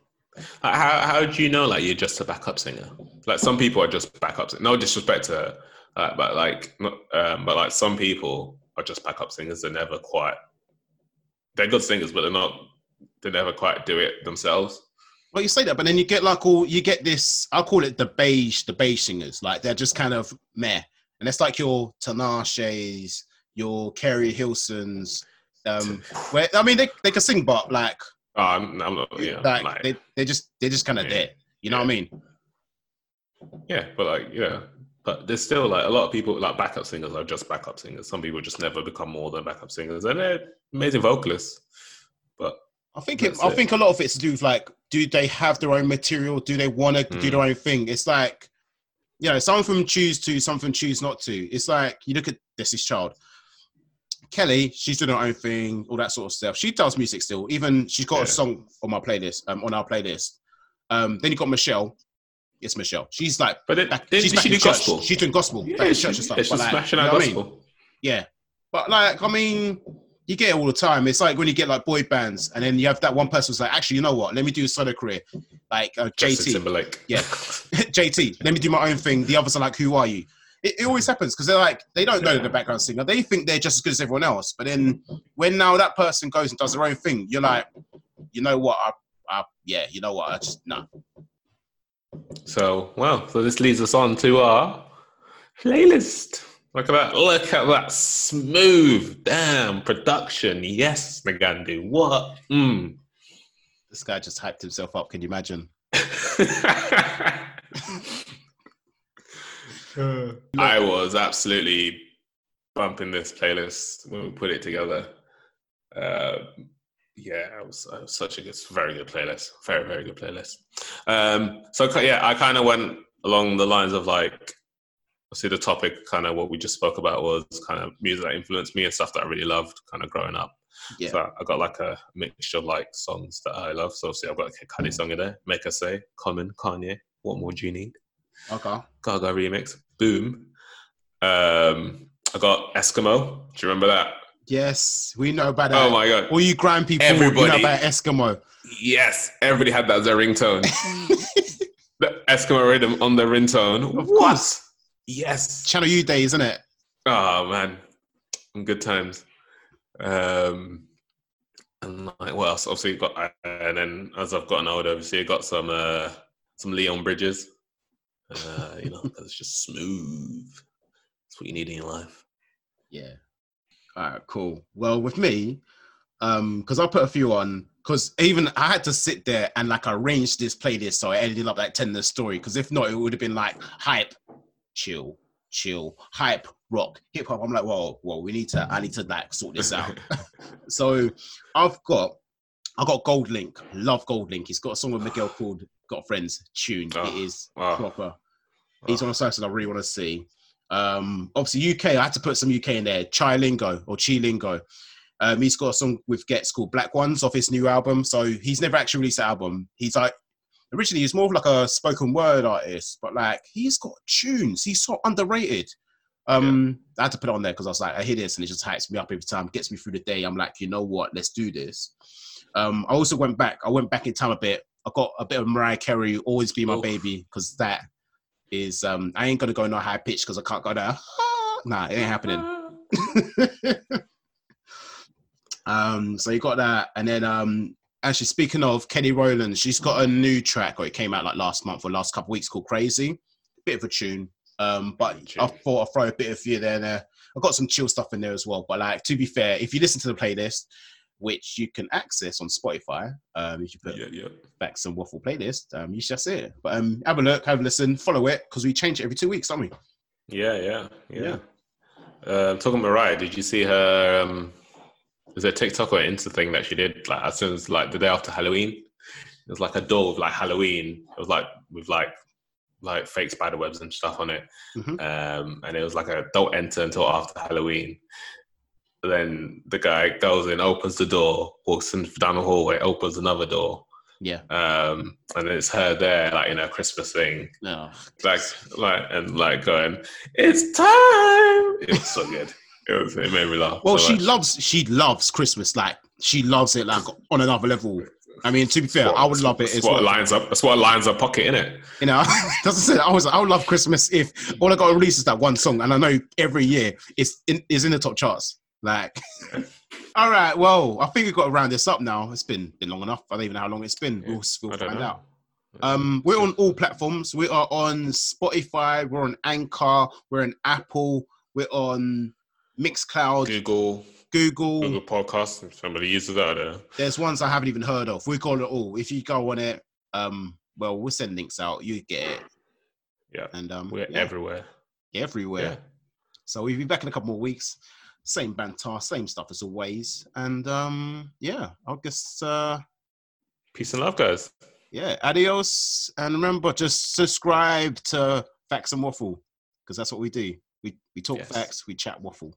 How how do you know like you're just a backup singer? Like some people are just backup. sing- No disrespect to her, uh, but like not, um, but like some people are just backup singers. They're never quite. They're good singers, but they're not. They never quite do it themselves. Well, you say that, but then you get like all you get this. I'll call it the beige, the beige singers. Like they're just kind of meh, and it's like your Tinashe's, your Keri Hilsons. Um, *laughs* where I mean, they, they can sing, but like, Oh, I'm, I'm not. Yeah, like, like, they they just they're just kind of Yeah. there. You know what I mean? yeah, but like yeah, but there's still like a lot of people like backup singers are just backup singers. Some people just never become more than backup singers, and they're amazing vocalists. I think it, I think a lot of it's to do with like, do they have their own material? Do they want to do Mm. their own thing? It's like, you know, some of them choose to, some of them choose not to. It's like you look at Destiny's Child. Kelly, she's doing her own thing, all that sort of stuff. She does music still. Even she's got Yeah. a song on my playlist, um, on our playlist. Um, then you got Michelle. It's Michelle. She's like, but it, back, she's she do gospel? She's doing gospel. yeah, she, church and stuff. yeah, she's But like, smashing you out know what I mean? gospel. Yeah. But like, I mean, you get it all the time. It's like when you get like boy bands, and then you have that one person who's like, actually, you know what? Let me do a solo career, like uh, JT. Timberlake. Yeah. *laughs* JT. Let me do my own thing. The others are like, who are you? It, it always happens because they're like, they don't know the background singer. They think they're just as good as everyone else. But then when now that person goes and does their own thing, you're like, you know what? I, I, yeah, you know what? I just no. So, well, so this leads us on to our playlist. Look at that. Look at that smooth, damn production. Yes, Nagandu. What? Mm. This guy just hyped himself up. Can you imagine? *laughs* I was absolutely bumping this playlist when we put it together. Uh, yeah, it was, it was such a good, very good playlist. Very, very good playlist. Um, so yeah, I kind of went along the lines of like, see the topic, kind of what we just spoke about was kind of music that influenced me and stuff that I really loved, kind of growing up. Yeah. So I got like a mixture of like songs that I love. So obviously I've got a Kanye song in there, Make Her Say, Common, Kanye, What More Do You Need? Okay. Gaga remix, Boom. Um, I got Eskimo. Do you remember that? Yes, we know about that. Oh my god! All you grime people, you know Everybody. about Eskimo. Yes, everybody had that as their ringtone. *laughs* the Eskimo rhythm on their ringtone. Of What? course. Yes. Channel U Day, isn't it? Oh man, good times. Um, and like, what else? Obviously, got and then as I've gotten older, obviously, I've got some uh, some Leon Bridges. Uh, you know, *laughs* it's just smooth. That's what you need in your life. Yeah. All right, cool. Well, with me, um, because I put a few on, because even I had to sit there and like arrange this playlist so I ended up like telling the story. Because if not, it would have been like hype, chill, chill, hype, rock, hip hop. I'm like, well, well, we need to, I need to like sort this out. *laughs* *laughs* so I've got, I got GoldLink, love GoldLink. He's got a song with Miguel *sighs* called "Got Friends" tune. Oh, it is wow. proper. He's Oh. on a song that I really want to see. Um, obviously UK, I had to put some UK in there. Chai Lingo or Chi Lingo. Um, he's got a song with Ghetts called Black Ones off his new album. So he's never actually released an album. He's like originally he's more of like a spoken word artist, but like he's got tunes. He's so underrated. Um, I had to put it on there because I was like, I hear this and it just hypes me up every time, gets me through the day. I'm like, you know what? Let's do this. Um, I also went back. I went back in time a bit. I got a bit of Mariah Carey, "Always Be My Oof. Baby," because that is. Um, I ain't gonna go no high pitch because I can't go there. *laughs* nah, it ain't happening. *laughs* *laughs* um, so you got that, and then um, actually speaking of Kelly Rowland, she's got a new track, or it came out like last month or last couple weeks called "Crazy." Bit of a tune, um, but I thought I'd throw a bit of you there and there. I've got some chill stuff in there as well. But like to be fair, if you listen to the playlist, which you can access on Spotify, um, if you put yeah, yeah. Facts and Waffle playlist, um, you should see it. But um, have a look, have a listen, follow it because we change it every two weeks, don't we? Yeah, yeah, yeah. Uh, talking about Mariah, did you see her? Um, was a TikTok or Insta thing that she did? Like as soon as like the day after Halloween, it was like a door with like Halloween. It was like with like like fake spider webs and stuff on it, Mhm. um, and it was like a don't enter until after Halloween. Then the guy goes in, opens the door, walks in down the hallway, opens another door, Yeah. um, and it's her there, like in her Christmas thing, No. like like and like going, it's time. It was so good. It was. It made me laugh. Well, so she much. loves she loves Christmas. Like she loves it like on another level. I mean, to be fair, That's I would love it That's what well. lines up. That's what lines up pocket in it. You know, *laughs* doesn't say I was I would love Christmas if all I got to release is that one song, and I know every year it's in, is in the top charts. Like, *laughs* all right, well, I think we've got to round this up now. It's been been long enough. I don't even know how long it's been. we'll, we'll find know. out. Um, we're on all platforms. We are on Spotify. We're on Anchor. We're on Apple. We're on Mixcloud, Google, Google. Google Podcasts. Somebody uses that, There. There's ones I haven't even heard of. We got it all. If you go on it, um, well, we'll send links out. You get it. Yeah. And um, we're yeah, everywhere. everywhere. Yeah. So we'll be back in a couple more weeks. Same banter, same stuff as always. And um, yeah, I'll guess uh, Peace and love, guys. yeah, adios. And remember, just subscribe to Facts and Waffle because that's what we do. We we talk Yes. facts, we chat waffle.